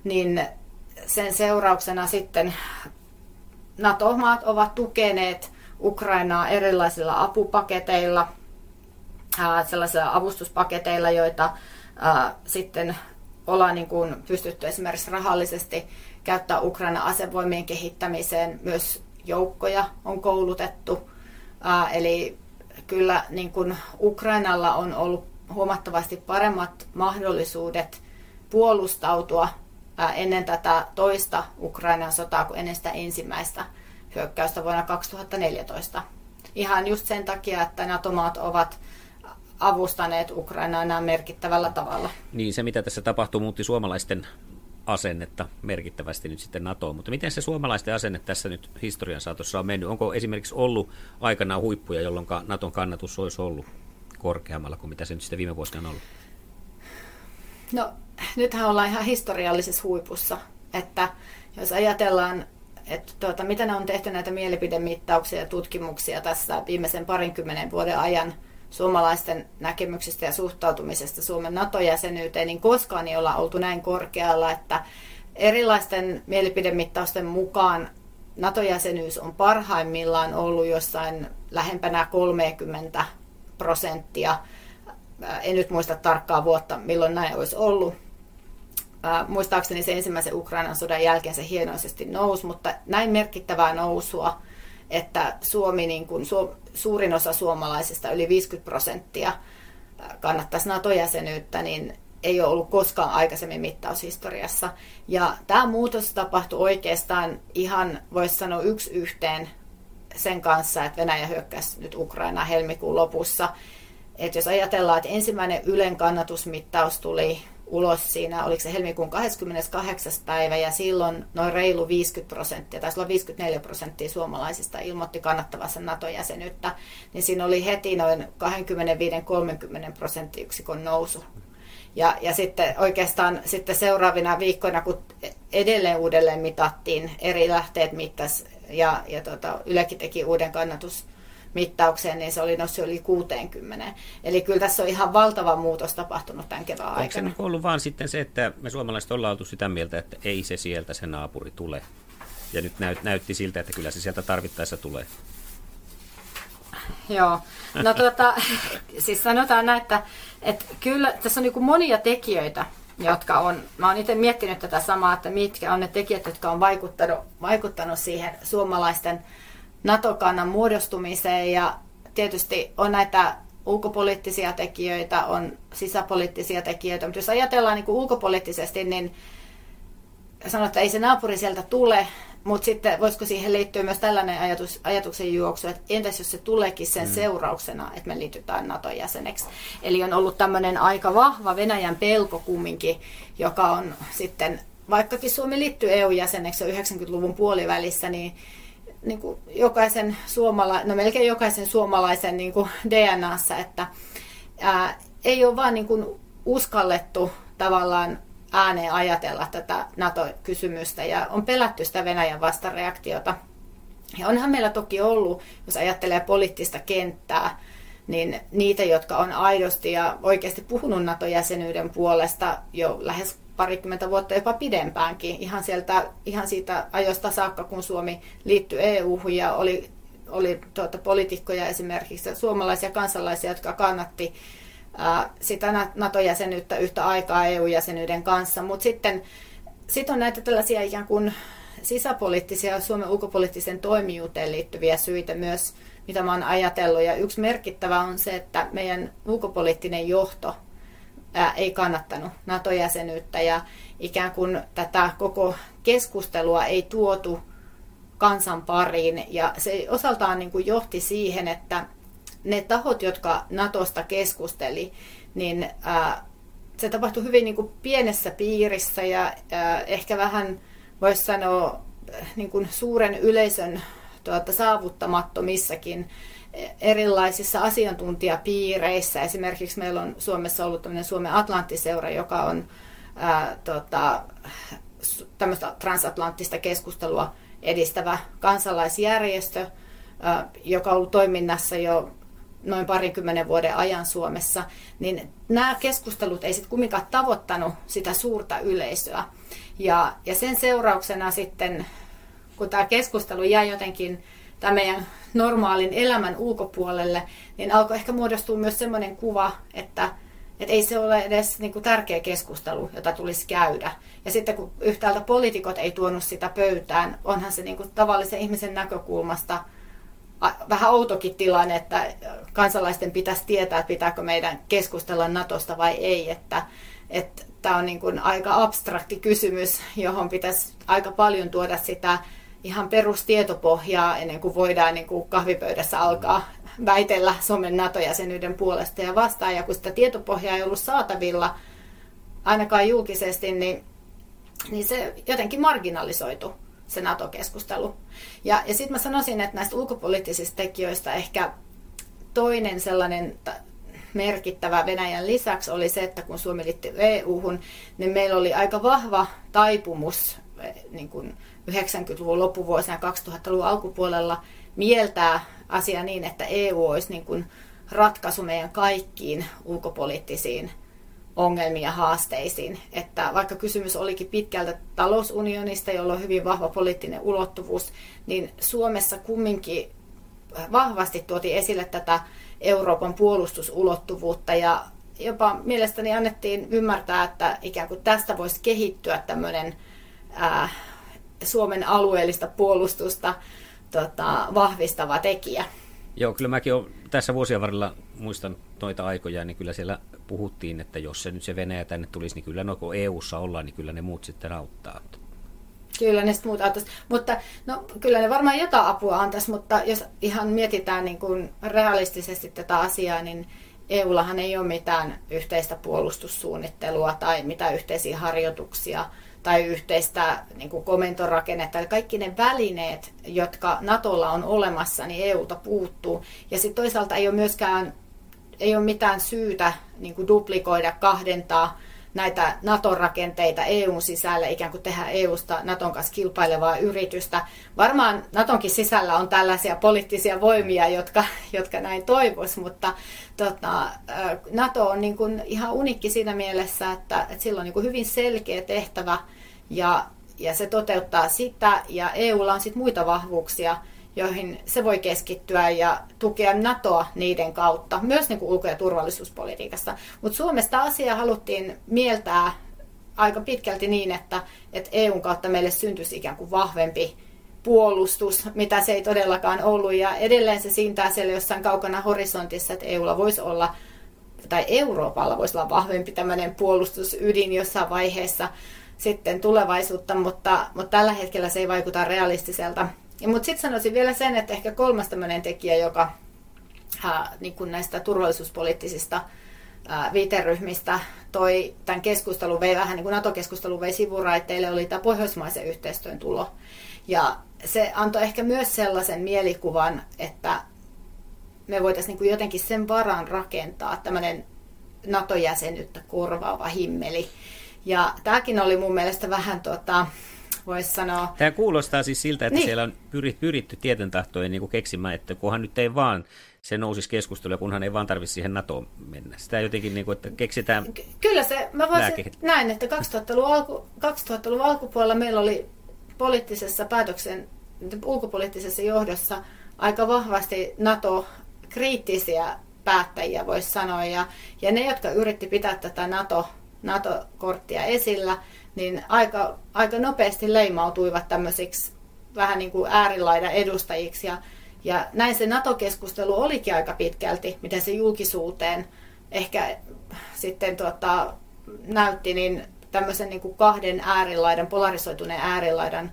niin sen seurauksena sitten NATO-maat ovat tukeneet Ukrainaa erilaisilla apupaketeilla, sellaisilla avustuspaketeilla, joita sitten ollaan niin kuin pystytty esimerkiksi rahallisesti käyttää Ukraina asevoimien kehittämiseen. Myös joukkoja on koulutettu. Eli kyllä niin kuin Ukrainalla on ollut huomattavasti paremmat mahdollisuudet puolustautua ennen tätä toista Ukrainan sotaa kuin ennen sitä ensimmäistä hyökkäystä vuonna 2014. Ihan just sen takia, että NATO-maat ovat avustaneet Ukrainaa enää merkittävällä tavalla.
Niin, se mitä tässä tapahtuu muutti suomalaisten asennetta merkittävästi nyt sitten NATOon. Mutta miten se suomalaisten asenne tässä nyt historian saatossa on mennyt? Onko esimerkiksi ollut aikanaan huippuja, jolloin NATOn kannatus olisi ollut korkeammalla kuin mitä se nyt sitten viime vuosina on ollut?
No, nythän ollaan ihan historiallisessa huipussa. Että jos ajatellaan että tuota, miten on tehty näitä mielipidemittauksia ja tutkimuksia tässä viimeisen parinkymmenen vuoden ajan suomalaisten näkemyksistä ja suhtautumisesta Suomen NATO-jäsenyyteen, niin koskaan ei olla oltu näin korkealla, että erilaisten mielipidemittausten mukaan NATO-jäsenyys on parhaimmillaan ollut jossain lähempänä 30 prosenttia. En nyt muista tarkkaa vuotta, milloin näin olisi ollut. Muistaakseni se ensimmäisen Ukrainan sodan jälkeen se hienoisesti nousi, mutta näin merkittävää nousua, että Suomi, niin kuin suurin osa suomalaisista, yli 50 prosenttia, äh, kannattaisi NATO-jäsenyyttä, niin ei ole ollut koskaan aikaisemmin mittaushistoriassa. Ja tämä muutos tapahtui oikeastaan ihan, voisi sanoa, yksi yhteen sen kanssa, että Venäjä hyökkäsi nyt Ukraina helmikuun lopussa. Et jos ajatellaan, että ensimmäinen Ylen kannatusmittaus tuli ulos siinä, oliko se helmikuun 28. päivä, ja silloin noin reilu 50 prosenttia, tai silloin 54 prosenttia suomalaisista ilmoitti kannattavassa NATO-jäsenyyttä, niin siinä oli heti noin 25-30 prosenttiyksikön nousu. Ja, ja sitten oikeastaan sitten seuraavina viikkoina, kun edelleen uudelleen mitattiin, eri lähteet mittas ja, ja tota, Ylekin teki uuden kannatus mittaukseen, niin se oli noussut yli 60. Eli kyllä tässä on ihan valtava muutos tapahtunut tämän kevään aikana. Onko
se ollut vaan sitten se, että me suomalaiset ollaan oltu sitä mieltä, että ei se sieltä se naapuri tule? Ja nyt näyt, näytti siltä, että kyllä se sieltä tarvittaessa tulee.
Joo, no tuota, [laughs] siis sanotaan näin, että, että kyllä tässä on niin monia tekijöitä, jotka on, mä oon itse miettinyt tätä samaa, että mitkä on ne tekijät, jotka on vaikuttanut, vaikuttanut siihen suomalaisten NATO-kannan muodostumiseen ja tietysti on näitä ulkopoliittisia tekijöitä, on sisäpoliittisia tekijöitä, mutta jos ajatellaan niin kuin ulkopoliittisesti, niin sanotaan, että ei se naapuri sieltä tule, mutta sitten voisiko siihen liittyä myös tällainen ajatus, ajatuksen juoksu, että entäs jos se tuleekin sen mm. seurauksena, että me liitytään Naton jäseneksi. Eli on ollut tämmöinen aika vahva Venäjän pelko kumminkin, joka on sitten, vaikkakin Suomi liittyy EU-jäseneksi jo 90-luvun puolivälissä, niin niin kuin jokaisen suomala, no melkein jokaisen suomalaisen niin kuin DNAssa, että ää, ei ole vaan niin kuin uskallettu tavallaan ääneen ajatella tätä NATO-kysymystä ja on pelätty sitä Venäjän vastareaktiota. Ja onhan meillä toki ollut, jos ajattelee poliittista kenttää, niin niitä, jotka on aidosti ja oikeasti puhunut NATO-jäsenyyden puolesta jo lähes parikymmentä vuotta, jopa pidempäänkin, ihan, sieltä, ihan siitä ajosta saakka, kun Suomi liittyi EU-hun ja oli, oli tuota, poliitikkoja esimerkiksi, suomalaisia kansalaisia, jotka kannatti ää, sitä NATO-jäsenyyttä yhtä aikaa EU-jäsenyyden kanssa, mutta sitten sit on näitä tällaisia ikään kuin sisäpoliittisia Suomen ulkopoliittisen toimijuuteen liittyviä syitä myös, mitä mä oon ajatellut. Ja yksi merkittävä on se, että meidän ulkopoliittinen johto ää, ei kannattanut NATO-jäsenyyttä ja ikään kuin tätä koko keskustelua ei tuotu kansan pariin. Ja se osaltaan niin kuin johti siihen, että ne tahot, jotka Natosta keskusteli, niin ää, se tapahtui hyvin niin kuin pienessä piirissä ja ää, ehkä vähän voisi sanoa niin kuin suuren yleisön tuota, saavuttamattomissakin erilaisissa asiantuntijapiireissä. Esimerkiksi meillä on Suomessa ollut tämmöinen Suomen Atlanttiseura, joka on ää, tota, tämmöistä transatlanttista keskustelua edistävä kansalaisjärjestö, ää, joka on ollut toiminnassa jo noin parinkymmenen vuoden ajan Suomessa, niin nämä keskustelut ei sitten kumminkaan tavoittanut sitä suurta yleisöä. Ja, ja sen seurauksena sitten, kun tämä keskustelu jäi jotenkin tämän meidän normaalin elämän ulkopuolelle, niin alkoi ehkä muodostua myös sellainen kuva, että, että ei se ole edes niin kuin tärkeä keskustelu, jota tulisi käydä. Ja sitten kun yhtäältä poliitikot ei tuonut sitä pöytään, onhan se niin kuin tavallisen ihmisen näkökulmasta vähän outokin tilanne, että kansalaisten pitäisi tietää, että pitääkö meidän keskustella Natosta vai ei. Että, että tämä on niin kuin aika abstrakti kysymys, johon pitäisi aika paljon tuoda sitä ihan perustietopohjaa ennen kuin voidaan niin kuin kahvipöydässä alkaa väitellä Suomen NATO-jäsenyyden puolesta ja vastaan. Ja kun sitä tietopohjaa ei ollut saatavilla ainakaan julkisesti, niin, niin se jotenkin marginalisoitu se NATO-keskustelu. Ja, ja sitten mä sanoisin, että näistä ulkopoliittisista tekijöistä ehkä toinen sellainen merkittävä Venäjän lisäksi oli se, että kun Suomi liittyi EU-hun, niin meillä oli aika vahva taipumus niin kuin 90-luvun loppuvuosina 2000-luvun alkupuolella mieltää asia niin, että EU olisi niin kuin ratkaisu meidän kaikkiin ulkopoliittisiin ongelmiin ja haasteisiin. Että vaikka kysymys olikin pitkältä talousunionista, jolla on hyvin vahva poliittinen ulottuvuus, niin Suomessa kumminkin vahvasti tuotiin esille tätä Euroopan puolustusulottuvuutta ja jopa mielestäni annettiin ymmärtää, että ikään kuin tästä voisi kehittyä tämmöinen ää, Suomen alueellista puolustusta tota, vahvistava tekijä.
Joo, kyllä mäkin olen tässä vuosien varrella muistan noita aikoja, niin kyllä siellä puhuttiin, että jos se nyt se Venäjä tänne tulisi, niin kyllä no kun EU-ssa ollaan, niin kyllä ne muut sitten auttaa.
Kyllä ne muut auttaisi. Mutta no, kyllä ne varmaan jotain apua antaisi, mutta jos ihan mietitään niin kuin realistisesti tätä asiaa, niin EUllahan ei ole mitään yhteistä puolustussuunnittelua tai mitään yhteisiä harjoituksia tai yhteistä niin kuin komentorakennetta. Eli kaikki ne välineet, jotka Natolla on olemassa, niin EUlta puuttuu. Ja sitten toisaalta ei ole myöskään ei ole mitään syytä niin kuin duplikoida, kahdentaa näitä NATO-rakenteita EUn sisällä, ikään kuin tehdä EUsta Naton kanssa kilpailevaa yritystä. Varmaan Natonkin sisällä on tällaisia poliittisia voimia, jotka, jotka näin toivois, mutta tota, NATO on niin kuin ihan unikki siinä mielessä, että, että sillä on niin kuin hyvin selkeä tehtävä ja, ja se toteuttaa sitä, ja EUlla on sitten muita vahvuuksia, joihin se voi keskittyä ja tukea NATOa niiden kautta, myös niin kuin ulko- ja turvallisuuspolitiikassa. Mutta Suomesta asia haluttiin mieltää aika pitkälti niin, että, että EUn kautta meille syntyisi ikään kuin vahvempi puolustus, mitä se ei todellakaan ollut. Ja edelleen se siintää siellä jossain kaukana horisontissa, että EUlla voisi olla, tai Euroopalla voisi olla vahvempi tämmöinen puolustusydin jossain vaiheessa sitten tulevaisuutta, mutta, mutta tällä hetkellä se ei vaikuta realistiselta. Mutta sitten sanoisin vielä sen, että ehkä kolmas tämmöinen tekijä, joka ää, niin kuin näistä turvallisuuspoliittisista ää, viiteryhmistä toi tämän keskustelun, vei vähän niin kuin NATO-keskustelun vei sivuraiteille, oli tämä pohjoismaisen yhteistyön tulo. Ja se antoi ehkä myös sellaisen mielikuvan, että me voitaisiin niin jotenkin sen varan rakentaa tämmöinen NATO-jäsenyyttä korvaava himmeli. Ja tämäkin oli mun mielestä vähän tota, voisi sanoa.
Tämä kuulostaa siis siltä, että niin. siellä on pyritty, tieten tahtojen niin keksimään, että kunhan nyt ei vaan se nousisi keskustelu, kunhan ei vaan tarvitse siihen NATOon mennä. Sitä jotenkin, niin kuin, että keksitään
Kyllä se, mä voisin näin, että 2000-luvun, alku, 2000-luvun alkupuolella meillä oli poliittisessa päätöksen, ulkopoliittisessa johdossa aika vahvasti NATO-kriittisiä päättäjiä, voisi sanoa. Ja, ja ne, jotka yritti pitää tätä NATO, NATO-korttia esillä, niin aika, aika nopeasti leimautuivat tämmöisiksi vähän niin kuin äärilaidan edustajiksi. Ja, Ja näin se NATO-keskustelu olikin aika pitkälti, miten se julkisuuteen ehkä sitten tuota, näytti, niin tämmöisen niin kuin kahden äärilaidan, polarisoituneen äärilaidan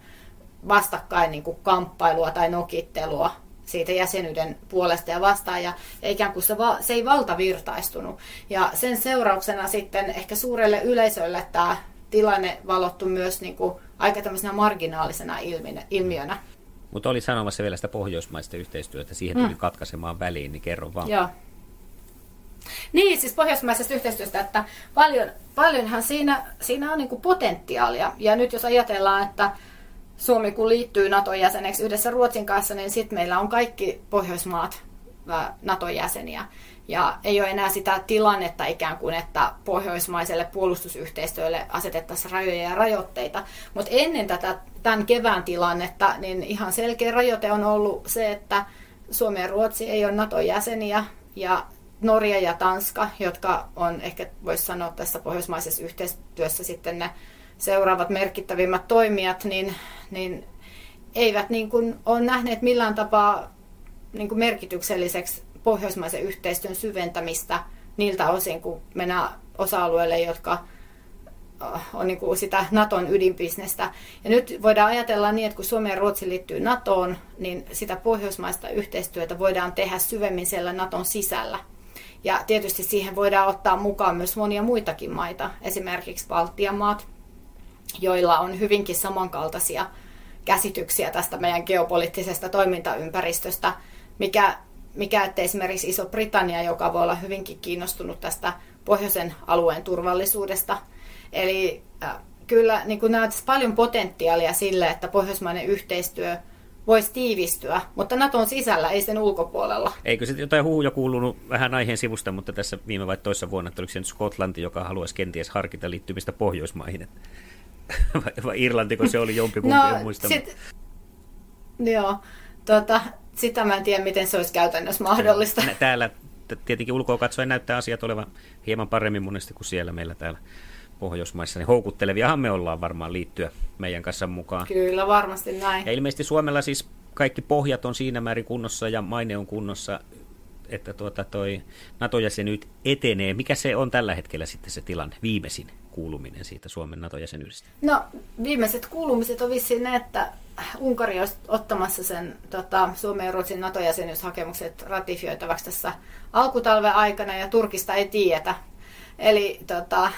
vastakkain niin kuin kamppailua tai nokittelua siitä jäsenyyden puolesta ja vastaan, ja ikään kuin se, va, se ei valtavirtaistunut. Ja sen seurauksena sitten ehkä suurelle yleisölle tämä tilanne valottu myös niin kuin aika tämmöisenä marginaalisena ilmiönä.
Mutta oli sanomassa vielä sitä pohjoismaista yhteistyötä, siihen tuli mm. katkaisemaan väliin, niin kerro vaan.
Joo. Niin, siis pohjoismaisesta yhteistyöstä, että paljon, paljonhan siinä, siinä on niin potentiaalia. Ja nyt jos ajatellaan, että Suomi kun liittyy NATO-jäseneksi yhdessä Ruotsin kanssa, niin sitten meillä on kaikki Pohjoismaat NATO-jäseniä. Ja ei ole enää sitä tilannetta ikään kuin, että pohjoismaiselle puolustusyhteistyölle asetettaisiin rajoja ja rajoitteita. Mutta ennen tätä tämän kevään tilannetta, niin ihan selkeä rajoite on ollut se, että Suomi ja Ruotsi ei ole NATO-jäseniä ja Norja ja Tanska, jotka on ehkä voisi sanoa tässä pohjoismaisessa yhteistyössä sitten ne seuraavat merkittävimmät toimijat, niin, niin eivät niin kuin ole nähneet millään tapaa niin kuin merkitykselliseksi pohjoismaisen yhteistyön syventämistä niiltä osin, kun mennään osa-alueille, jotka äh, on niin kuin sitä Naton ydinbisnestä. Ja nyt voidaan ajatella niin, että kun Suomi ja Ruotsi liittyy NATOon, niin sitä pohjoismaista yhteistyötä voidaan tehdä syvemmin siellä Naton sisällä. Ja tietysti siihen voidaan ottaa mukaan myös monia muitakin maita, esimerkiksi Baltian maat, joilla on hyvinkin samankaltaisia käsityksiä tästä meidän geopoliittisesta toimintaympäristöstä, mikä, mikä että esimerkiksi Iso-Britannia, joka voi olla hyvinkin kiinnostunut tästä pohjoisen alueen turvallisuudesta. Eli äh, kyllä niin kuin näet paljon potentiaalia sille, että pohjoismainen yhteistyö voisi tiivistyä, mutta Naton sisällä, ei sen ulkopuolella.
Eikö sitten jotain huhuja kuulunut vähän aiheen sivusta, mutta tässä viime vai toissa vuonna, että oliko se nyt Skotlanti, joka haluaisi kenties harkita liittymistä Pohjoismaihin? [laughs] Vai, vai Irlanti, kun se oli jompikumpi, no, en muista. Sit,
joo, tota, sitä mä en tiedä, miten se olisi käytännössä mahdollista.
Täällä tietenkin ulkoa katsoen näyttää asiat olevan hieman paremmin monesti kuin siellä meillä täällä Pohjoismaissa. Niin houkutteleviahan me ollaan varmaan liittyä meidän kanssa mukaan.
Kyllä, varmasti näin.
Ja ilmeisesti Suomella siis kaikki pohjat on siinä määrin kunnossa ja maine on kunnossa, että tuota toi NATO-jäsenyt etenee. Mikä se on tällä hetkellä sitten se tilanne, viimeisin kuuluminen siitä Suomen NATO-jäsenyydestä?
No viimeiset kuulumiset on vissiin ne, että Unkari olisi ottamassa sen tota, Suomen ja Ruotsin NATO-jäsenyyshakemukset ratifioitavaksi tässä alkutalven aikana ja Turkista ei tiedetä. Eli tota,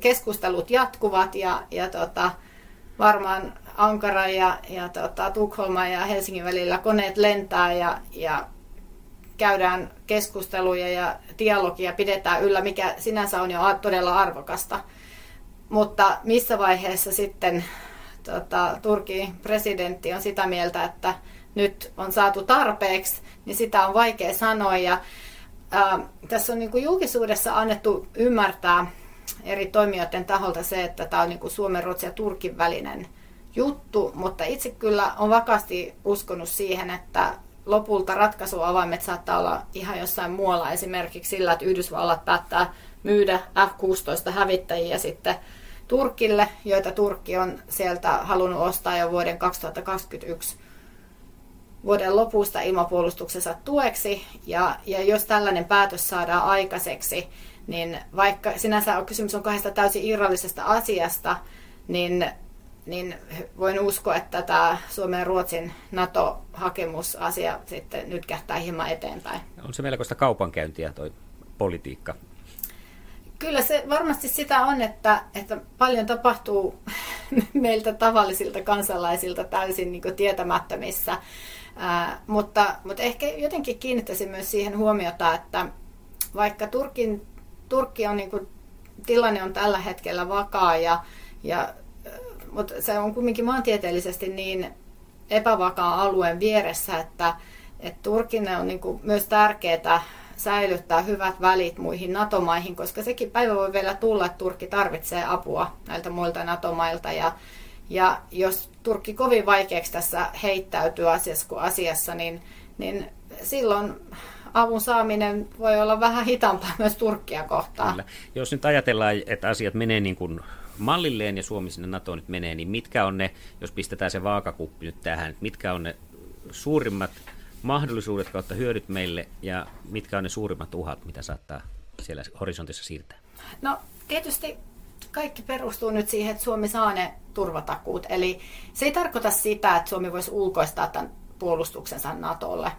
keskustelut jatkuvat ja, ja tota, varmaan Ankara ja, ja tota, Tukholma ja Helsingin välillä koneet lentää ja, ja käydään keskusteluja ja dialogia pidetään yllä, mikä sinänsä on jo todella arvokasta. Mutta missä vaiheessa sitten tota, Turkin presidentti on sitä mieltä, että nyt on saatu tarpeeksi, niin sitä on vaikea sanoa. Ja, ää, tässä on niin julkisuudessa annettu ymmärtää eri toimijoiden taholta se, että tämä on niin kuin Suomen, Ruotsin ja Turkin välinen juttu, mutta itse kyllä on vakaasti uskonut siihen, että lopulta ratkaisuavaimet saattaa olla ihan jossain muualla, esimerkiksi sillä, että Yhdysvallat päättää myydä F-16 hävittäjiä sitten Turkille, joita Turkki on sieltä halunnut ostaa jo vuoden 2021 vuoden lopusta ilmapuolustuksensa tueksi. Ja, ja jos tällainen päätös saadaan aikaiseksi, niin vaikka sinänsä on kysymys on kahdesta täysin irrallisesta asiasta, niin, niin voin uskoa, että tämä Suomen ja Ruotsin NATO-hakemusasia sitten nyt kähtää hieman eteenpäin.
On se melkoista kaupankäyntiä tuo politiikka
Kyllä se varmasti sitä on, että, että paljon tapahtuu [laughs] meiltä tavallisilta kansalaisilta täysin niin tietämättömissä. Ää, mutta, mutta ehkä jotenkin kiinnittäisin myös siihen huomiota, että vaikka Turkin, Turkki on niin kuin, tilanne on tällä hetkellä vakaa, ja, ja, mutta se on kuitenkin maantieteellisesti niin epävakaa alueen vieressä, että, että Turkin on niin kuin, myös tärkeää säilyttää hyvät välit muihin NATO-maihin, koska sekin päivä voi vielä tulla, että Turkki tarvitsee apua näiltä muilta NATO-mailta. Ja, ja jos Turkki kovin vaikeaksi tässä heittäytyy asiassa kuin asiassa, niin, niin silloin avun saaminen voi olla vähän hitaampaa myös Turkkia kohtaan. Kyllä.
Jos nyt ajatellaan, että asiat menee niin kuin mallilleen ja Suomi sinne NATOon nyt menee, niin mitkä on ne, jos pistetään se vaakakuppi nyt tähän, mitkä on ne suurimmat mahdollisuudet kautta hyödyt meille ja mitkä on ne suurimmat uhat, mitä saattaa siellä horisontissa siirtää?
No tietysti kaikki perustuu nyt siihen, että Suomi saa ne turvatakuut. Eli se ei tarkoita sitä, että Suomi voisi ulkoistaa tämän puolustuksensa NATOlle.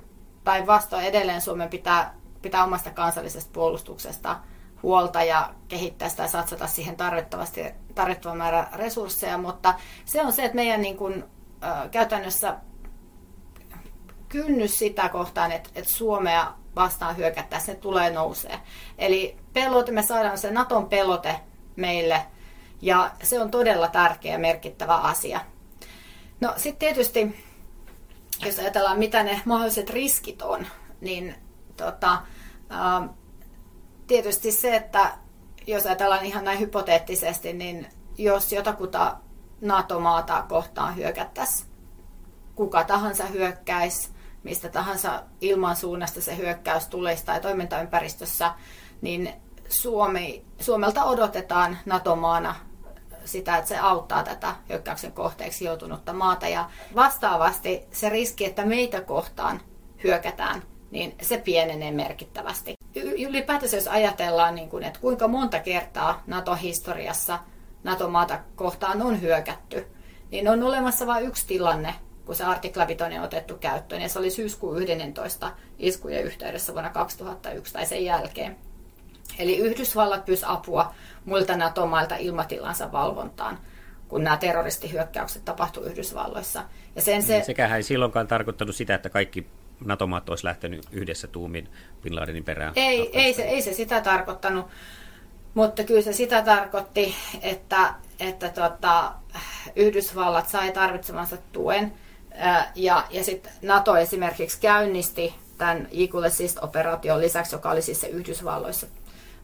Päinvastoin edelleen Suomen pitää, pitää omasta kansallisesta puolustuksesta huolta ja kehittää sitä ja satsata siihen tarvittavasti, tarvittava määrä resursseja, mutta se on se, että meidän niin kuin, äh, käytännössä kynnys sitä kohtaan, että, että Suomea vastaan hyökättäessä, se tulee nousee. Eli pelote, me saadaan se Naton pelote meille, ja se on todella tärkeä ja merkittävä asia. No sitten tietysti, jos ajatellaan, mitä ne mahdolliset riskit on, niin tota, ää, tietysti se, että jos ajatellaan ihan näin hypoteettisesti, niin jos jotakuta NATO-maata kohtaan hyökättäisiin, kuka tahansa hyökkäisi, mistä tahansa ilmansuunnasta se hyökkäys tulisi tai toimintaympäristössä, niin Suomi, Suomelta odotetaan NATO-maana sitä, että se auttaa tätä hyökkäyksen kohteeksi joutunutta maata. Ja vastaavasti se riski, että meitä kohtaan hyökätään, niin se pienenee merkittävästi. Ylipäätänsä jos ajatellaan, niin kuin, että kuinka monta kertaa NATO-historiassa NATO-maata kohtaan on hyökätty, niin on olemassa vain yksi tilanne, kun se artikla 5 on otettu käyttöön, ja se oli syyskuun 11 iskujen yhteydessä vuonna 2001 tai sen jälkeen. Eli Yhdysvallat pyysi apua muilta NATO-mailta ilmatilansa valvontaan, kun nämä terroristihyökkäykset tapahtuivat Yhdysvalloissa.
Ja sen se... Niin, sekähän ei silloinkaan tarkoittanut sitä, että kaikki NATO-maat olisi lähtenyt yhdessä tuumin Bin Ladenin perään.
Ei, ei, se, ei se sitä tarkoittanut, mutta kyllä se sitä tarkoitti, että, että tota, Yhdysvallat sai tarvitsemansa tuen ja, ja sitten NATO esimerkiksi käynnisti tämän Eagle Assist-operaation lisäksi, joka oli siis se Yhdysvalloissa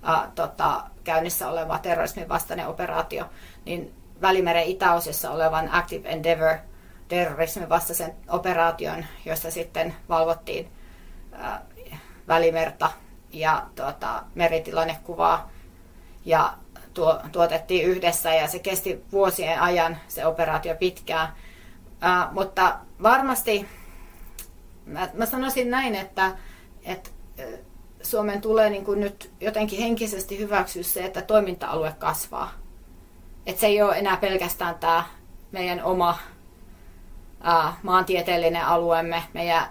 ää, tota, käynnissä oleva terrorismin vastainen operaatio, niin Välimeren itäosissa olevan Active Endeavour terrorismin vastaisen operaation, jossa sitten valvottiin ää, Välimerta ja tota, meritilannekuvaa ja tuo, tuotettiin yhdessä ja se kesti vuosien ajan se operaatio pitkään. Uh, mutta varmasti mä, mä sanoisin näin, että, että Suomen tulee niin kuin nyt jotenkin henkisesti hyväksyä se, että toiminta-alue kasvaa. Että se ei ole enää pelkästään tämä meidän oma ää, maantieteellinen alueemme, meidän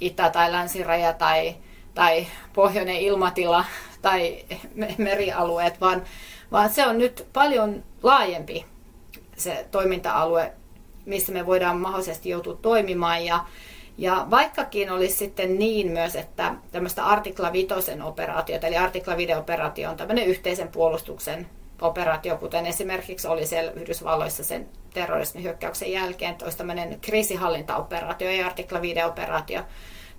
itä- tai länsiraja tai, tai pohjoinen ilmatila tai merialueet, vaan, vaan se on nyt paljon laajempi se toiminta-alue, missä me voidaan mahdollisesti joutua toimimaan. Ja, ja vaikkakin olisi sitten niin myös, että tämmöistä artikla 5 operaatiota, eli artikla 5 operaatio on tämmöinen yhteisen puolustuksen operaatio, kuten esimerkiksi oli siellä Yhdysvalloissa sen terrorismihyökkäyksen jälkeen, että olisi tämmöinen kriisihallintaoperaatio ja artikla 5 operaatio,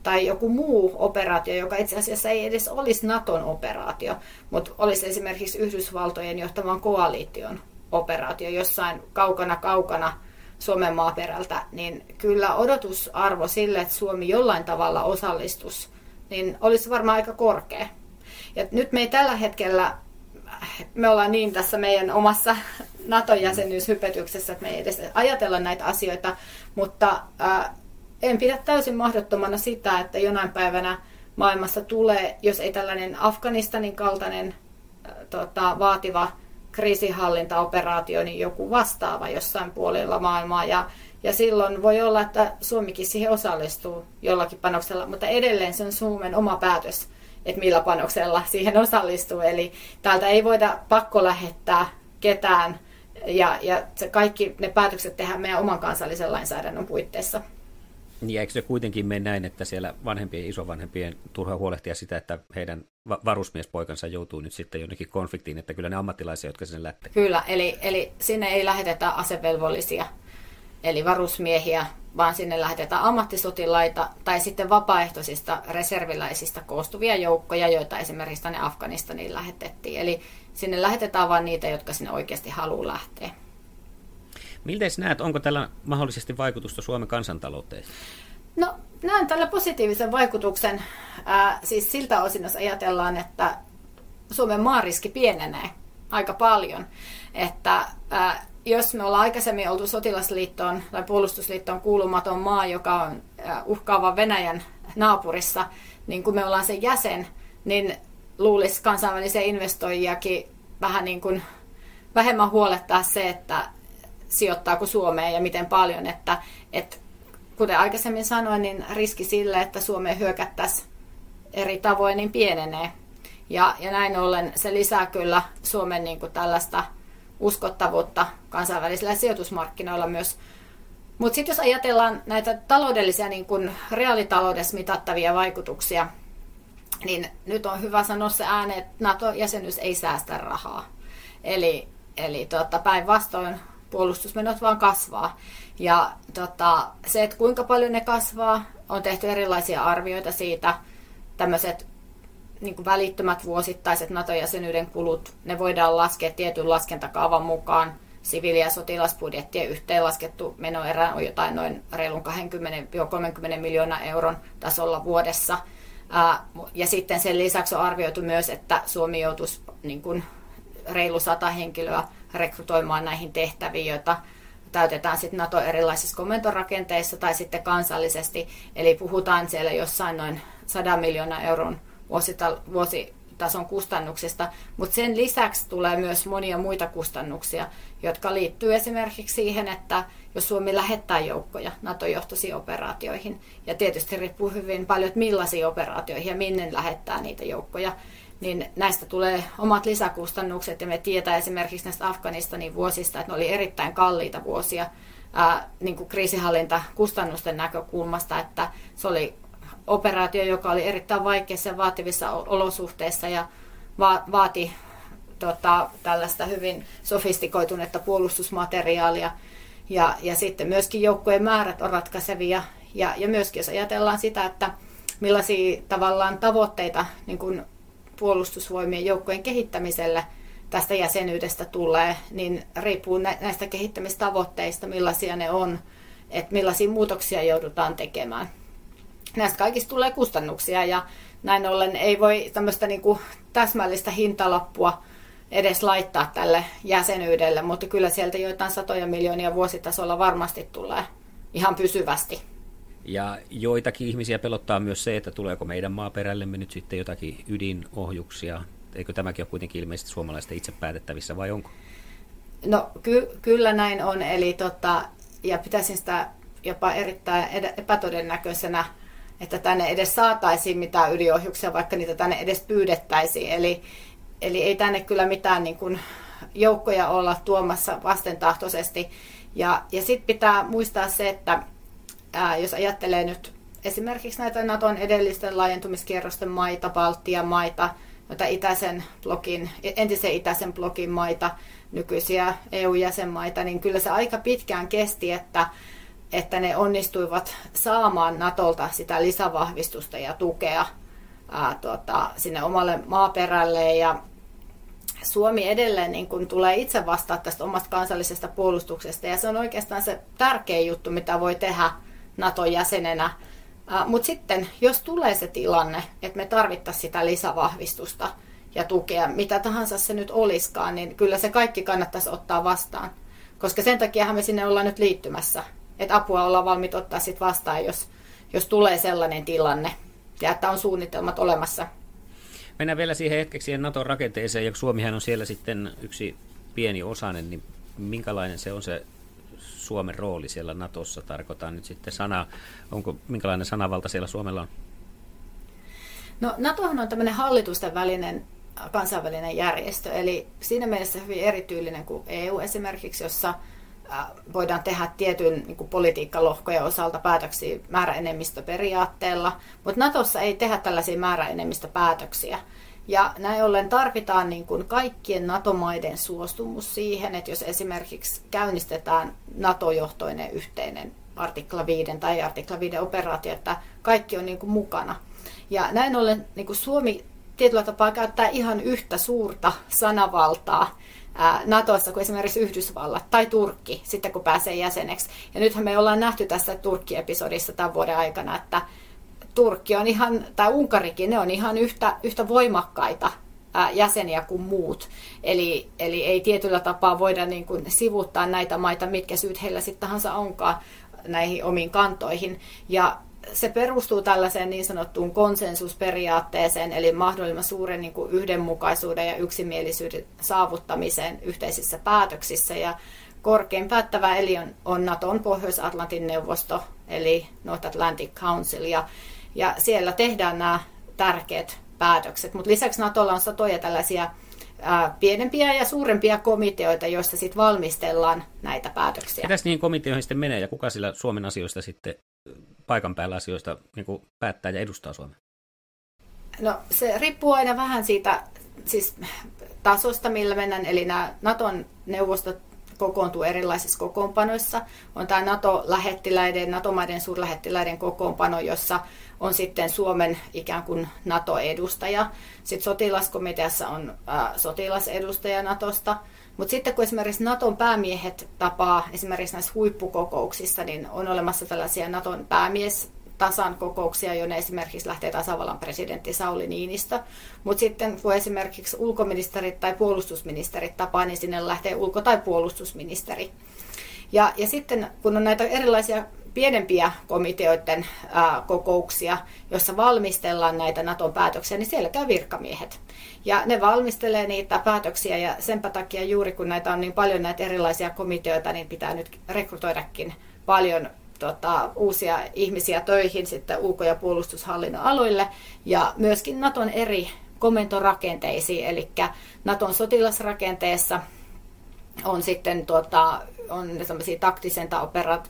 tai joku muu operaatio, joka itse asiassa ei edes olisi Naton operaatio, mutta olisi esimerkiksi Yhdysvaltojen johtavan koalition operaatio jossain kaukana kaukana Suomen maaperältä, niin kyllä odotusarvo sille, että Suomi jollain tavalla osallistus, niin olisi varmaan aika korkea. Ja nyt me ei tällä hetkellä, me ollaan niin tässä meidän omassa NATO-jäsenyyshypetyksessä, että me ei edes ajatella näitä asioita, mutta ää, en pidä täysin mahdottomana sitä, että jonain päivänä maailmassa tulee, jos ei tällainen Afganistanin kaltainen ää, tota, vaativa kriisinhallintaoperaatio, niin joku vastaava jossain puolella maailmaa. Ja, ja silloin voi olla, että Suomikin siihen osallistuu jollakin panoksella, mutta edelleen se on Suomen oma päätös, että millä panoksella siihen osallistuu. Eli täältä ei voida pakko lähettää ketään ja, ja se kaikki ne päätökset tehdään meidän oman kansallisen lainsäädännön puitteissa.
Niin, eikö se kuitenkin mene näin, että siellä vanhempien ja isovanhempien turha huolehtia sitä, että heidän varusmiespoikansa joutuu nyt sitten jonnekin konfliktiin, että kyllä ne ammattilaisia, jotka sinne lähtee.
Kyllä, eli, eli sinne ei lähetetä asevelvollisia, eli varusmiehiä, vaan sinne lähetetään ammattisotilaita tai sitten vapaaehtoisista reserviläisistä koostuvia joukkoja, joita esimerkiksi tänne Afganistaniin lähetettiin. Eli sinne lähetetään vain niitä, jotka sinne oikeasti haluaa lähteä.
Miltä näet, onko tällä mahdollisesti vaikutusta Suomen kansantalouteen?
No näen tällä positiivisen vaikutuksen, ää, siis siltä osin, jos ajatellaan, että Suomen maariski pienenee aika paljon. Että ää, jos me ollaan aikaisemmin oltu sotilasliittoon tai puolustusliittoon kuulumaton maa, joka on uhkaavan Venäjän naapurissa, niin kun me ollaan sen jäsen, niin luulisi kansainvälisiä investoijiakin vähän niin kuin vähemmän huolettaa se, että sijoittaako Suomeen ja miten paljon, että, että kuten aikaisemmin sanoin, niin riski sille, että Suomeen hyökättäisiin eri tavoin, niin pienenee. Ja, ja näin ollen se lisää kyllä Suomen niin kuin tällaista uskottavuutta kansainvälisillä sijoitusmarkkinoilla myös. Mutta sitten jos ajatellaan näitä taloudellisia, niin kuin reaalitaloudessa mitattavia vaikutuksia, niin nyt on hyvä sanoa se ääneen, että NATO-jäsenyys ei säästä rahaa. Eli, eli tota, päinvastoin puolustusmenot vaan kasvaa. Ja tota, se, että kuinka paljon ne kasvaa, on tehty erilaisia arvioita siitä. Tämmöiset niin välittömät vuosittaiset NATO-jäsenyyden kulut, ne voidaan laskea tietyn laskentakaavan mukaan. Siviili- ja sotilasbudjettien yhteenlaskettu menoerä on jotain noin reilun 20-30 miljoonaa euron tasolla vuodessa. Ja sitten sen lisäksi on arvioitu myös, että Suomi joutuisi niin kuin reilu sata henkilöä rekrytoimaan näihin tehtäviin, joita täytetään sitten NATO erilaisissa komentorakenteissa tai sitten kansallisesti. Eli puhutaan siellä jossain noin 100 miljoonaa euron vuositason kustannuksista, mutta sen lisäksi tulee myös monia muita kustannuksia, jotka liittyy esimerkiksi siihen, että jos Suomi lähettää joukkoja NATO-johtoisiin operaatioihin, ja tietysti riippuu hyvin paljon, että millaisiin operaatioihin ja minne lähettää niitä joukkoja, niin näistä tulee omat lisäkustannukset ja me tietää esimerkiksi näistä Afganistanin vuosista, että ne oli erittäin kalliita vuosia ää, niin kuin kriisihallintakustannusten näkökulmasta, että se oli operaatio, joka oli erittäin vaikeissa ja vaativissa olosuhteissa ja va- vaati tota, tällaista hyvin sofistikoitunutta puolustusmateriaalia. Ja, ja sitten myöskin joukkojen määrät on ratkaisevia. Ja, ja myöskin jos ajatellaan sitä, että millaisia tavallaan tavoitteita niin kuin puolustusvoimien joukkojen kehittämiselle tästä jäsenyydestä tulee, niin riippuu näistä kehittämistavoitteista, millaisia ne on, että millaisia muutoksia joudutaan tekemään. Näistä kaikista tulee kustannuksia ja näin ollen ei voi tämmöistä niin kuin täsmällistä hintalappua edes laittaa tälle jäsenyydelle, mutta kyllä sieltä joitain satoja miljoonia vuositasolla varmasti tulee ihan pysyvästi.
Ja joitakin ihmisiä pelottaa myös se, että tuleeko meidän maaperällemme nyt sitten jotakin ydinohjuksia. Eikö tämäkin ole kuitenkin ilmeisesti suomalaisten itse päätettävissä vai onko?
No ky- kyllä näin on, eli tota, ja pitäisin sitä jopa erittäin epätodennäköisenä, että tänne edes saataisiin mitään ydinohjuksia, vaikka niitä tänne edes pyydettäisiin. Eli, eli ei tänne kyllä mitään niin kuin, joukkoja olla tuomassa vastentahtoisesti. Ja, ja sitten pitää muistaa se, että ää, jos ajattelee nyt esimerkiksi näitä Naton edellisten laajentumiskierrosten maita, Baltian maita, noita itäisen blokin, entisen itäisen blokin maita, nykyisiä EU-jäsenmaita, niin kyllä se aika pitkään kesti, että, että ne onnistuivat saamaan Natolta sitä lisävahvistusta ja tukea ää, tuota, sinne omalle maaperälle. Ja Suomi edelleen niin kun tulee itse vastaa tästä omasta kansallisesta puolustuksesta, ja se on oikeastaan se tärkein juttu, mitä voi tehdä Naton jäsenenä. Mutta sitten, jos tulee se tilanne, että me tarvittaisiin sitä lisävahvistusta ja tukea, mitä tahansa se nyt olisikaan, niin kyllä se kaikki kannattaisi ottaa vastaan. Koska sen takia me sinne ollaan nyt liittymässä. Että apua ollaan valmiit ottaa sitten vastaan, jos, jos tulee sellainen tilanne. Ja että on suunnitelmat olemassa.
Mennään vielä siihen hetkeksi siihen Naton rakenteeseen, ja Suomihan on siellä sitten yksi pieni osainen, niin minkälainen se on se Suomen rooli siellä Natossa? Tarkoitan nyt sitten sana, onko, minkälainen sanavalta siellä Suomella on?
No NATOhan on tämmöinen hallitusten välinen kansainvälinen järjestö, eli siinä mielessä hyvin erityylinen kuin EU esimerkiksi, jossa voidaan tehdä tietyn niin kuin politiikkalohkojen osalta päätöksiä määräenemmistöperiaatteella, mutta Natossa ei tehdä tällaisia määräenemmistöpäätöksiä. Ja näin ollen tarvitaan niin kuin kaikkien NATO-maiden suostumus siihen, että jos esimerkiksi käynnistetään NATO-johtoinen yhteinen artikla 5 tai artikla 5 operaatio, että kaikki on niin kuin mukana. Ja näin ollen niin kuin Suomi tietyllä tapaa käyttää ihan yhtä suurta sanavaltaa Natossa kuin esimerkiksi Yhdysvallat tai Turkki sitten kun pääsee jäseneksi. Ja nythän me ollaan nähty tässä Turkki-episodissa tämän vuoden aikana, että Turkki on ihan, tai Unkarikin, ne on ihan yhtä, yhtä voimakkaita jäseniä kuin muut. Eli, eli ei tietyllä tapaa voida niin kuin sivuttaa näitä maita, mitkä syyt heillä sitten tahansa onkaan näihin omiin kantoihin. Ja se perustuu tällaiseen niin sanottuun konsensusperiaatteeseen, eli mahdollisimman suuren niin kuin yhdenmukaisuuden ja yksimielisyyden saavuttamiseen yhteisissä päätöksissä. Ja korkein päättävä eli on, on Naton Pohjois-Atlantin neuvosto, eli North Atlantic Council, ja, ja siellä tehdään nämä tärkeät päätökset. Mutta lisäksi Natolla on satoja tällaisia ää, pienempiä ja suurempia komiteoita, joista sitten valmistellaan näitä päätöksiä.
Mitäs niihin komiteoihin sitten menee ja kuka sillä Suomen asioista sitten paikan päällä asioista niin kuin päättää ja edustaa Suomea?
No se riippuu aina vähän siitä siis tasosta, millä mennään. Eli nämä Naton neuvostot kokoontuu erilaisissa kokoonpanoissa. On tämä NATO-lähettiläiden, NATO-maiden suurlähettiläiden kokoonpano, jossa on sitten Suomen ikään kuin NATO-edustaja. Sitten sotilaskomiteassa on ä, sotilasedustaja Natosta. Mutta sitten kun esimerkiksi Naton päämiehet tapaa esimerkiksi näissä huippukokouksissa, niin on olemassa tällaisia Naton päämies tasan kokouksia, jonne esimerkiksi lähtee tasavallan presidentti Sauli Niinistö. Mutta sitten kun esimerkiksi ulkoministerit tai puolustusministerit tapaa, niin sinne lähtee ulko- tai puolustusministeri. Ja, ja sitten kun on näitä erilaisia pienempiä komiteoiden ää, kokouksia, joissa valmistellaan näitä Naton päätöksiä, niin siellä käy virkamiehet. Ja ne valmistelee niitä päätöksiä ja senpä takia juuri kun näitä on niin paljon näitä erilaisia komiteoita, niin pitää nyt rekrytoidakin paljon tota, uusia ihmisiä töihin sitten ulko- ja puolustushallinnon aloille ja myöskin Naton eri komentorakenteisiin, eli Naton sotilasrakenteessa on sitten tuota, on taktisen tai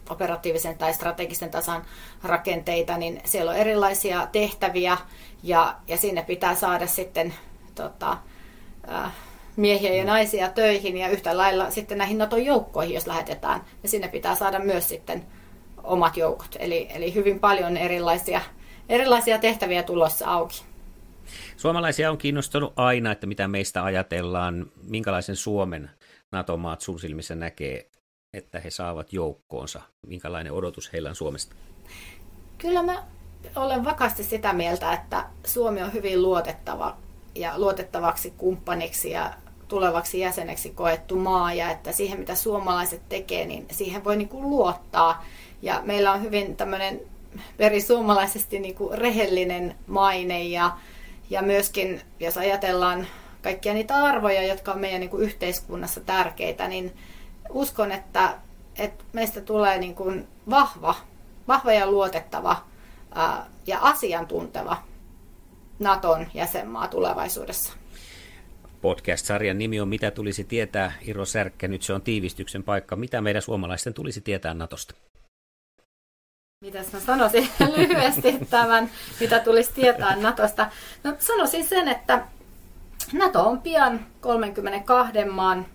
operatiivisen tai strategisen tasan rakenteita, niin siellä on erilaisia tehtäviä ja, ja sinne pitää saada sitten tota, äh, miehiä ja naisia töihin ja yhtä lailla sitten näihin Naton joukkoihin, jos lähetetään, ja sinne pitää saada myös sitten omat joukot. Eli, eli hyvin paljon erilaisia, erilaisia tehtäviä tulossa auki.
Suomalaisia on kiinnostunut aina, että mitä meistä ajatellaan, minkälaisen Suomen NATO-maat sun silmissä näkee, että he saavat joukkoonsa. Minkälainen odotus heillä on Suomesta?
Kyllä mä olen vakaasti sitä mieltä, että Suomi on hyvin luotettava ja luotettavaksi kumppaniksi ja tulevaksi jäseneksi koettu maa ja että siihen mitä suomalaiset tekee, niin siihen voi niin kuin luottaa. Ja meillä on hyvin tämmöinen perisuomalaisesti niin kuin rehellinen maine ja, ja myöskin, jos ajatellaan kaikkia niitä arvoja, jotka on meidän niin kuin yhteiskunnassa tärkeitä, niin uskon, että, että meistä tulee niin kuin vahva, vahva ja luotettava ää, ja asiantunteva Naton jäsenmaa tulevaisuudessa.
Podcast-sarjan nimi on Mitä tulisi tietää, Iro Särkkä. Nyt se on tiivistyksen paikka. Mitä meidän suomalaisten tulisi tietää Natosta?
Mitäs mä sanoisin [laughs] lyhyesti tämän, mitä tulisi tietää Natosta? No sanoisin sen, että Nato on pian 32 maan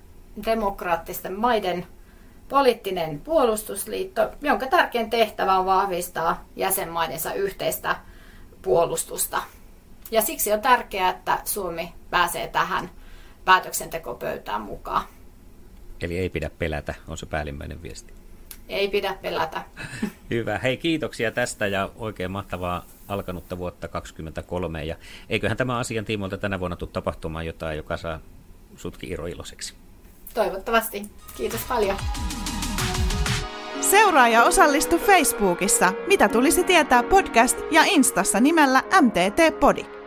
demokraattisten maiden poliittinen puolustusliitto, jonka tärkein tehtävä on vahvistaa jäsenmaidensa yhteistä puolustusta. Ja siksi on tärkeää, että Suomi pääsee tähän päätöksentekopöytään mukaan.
Eli ei pidä pelätä, on se päällimmäinen viesti.
Ei pidä pelätä. [laughs]
Hyvä. Hei, kiitoksia tästä ja oikein mahtavaa alkanutta vuotta 2023. Ja eiköhän tämä asian tiimoilta tänä vuonna tule tapahtumaan jotain, joka saa sutki Iro iloiseksi.
Toivottavasti. Kiitos paljon.
Seuraa ja osallistu Facebookissa, mitä tulisi tietää podcast ja Instassa nimellä MTT Podi.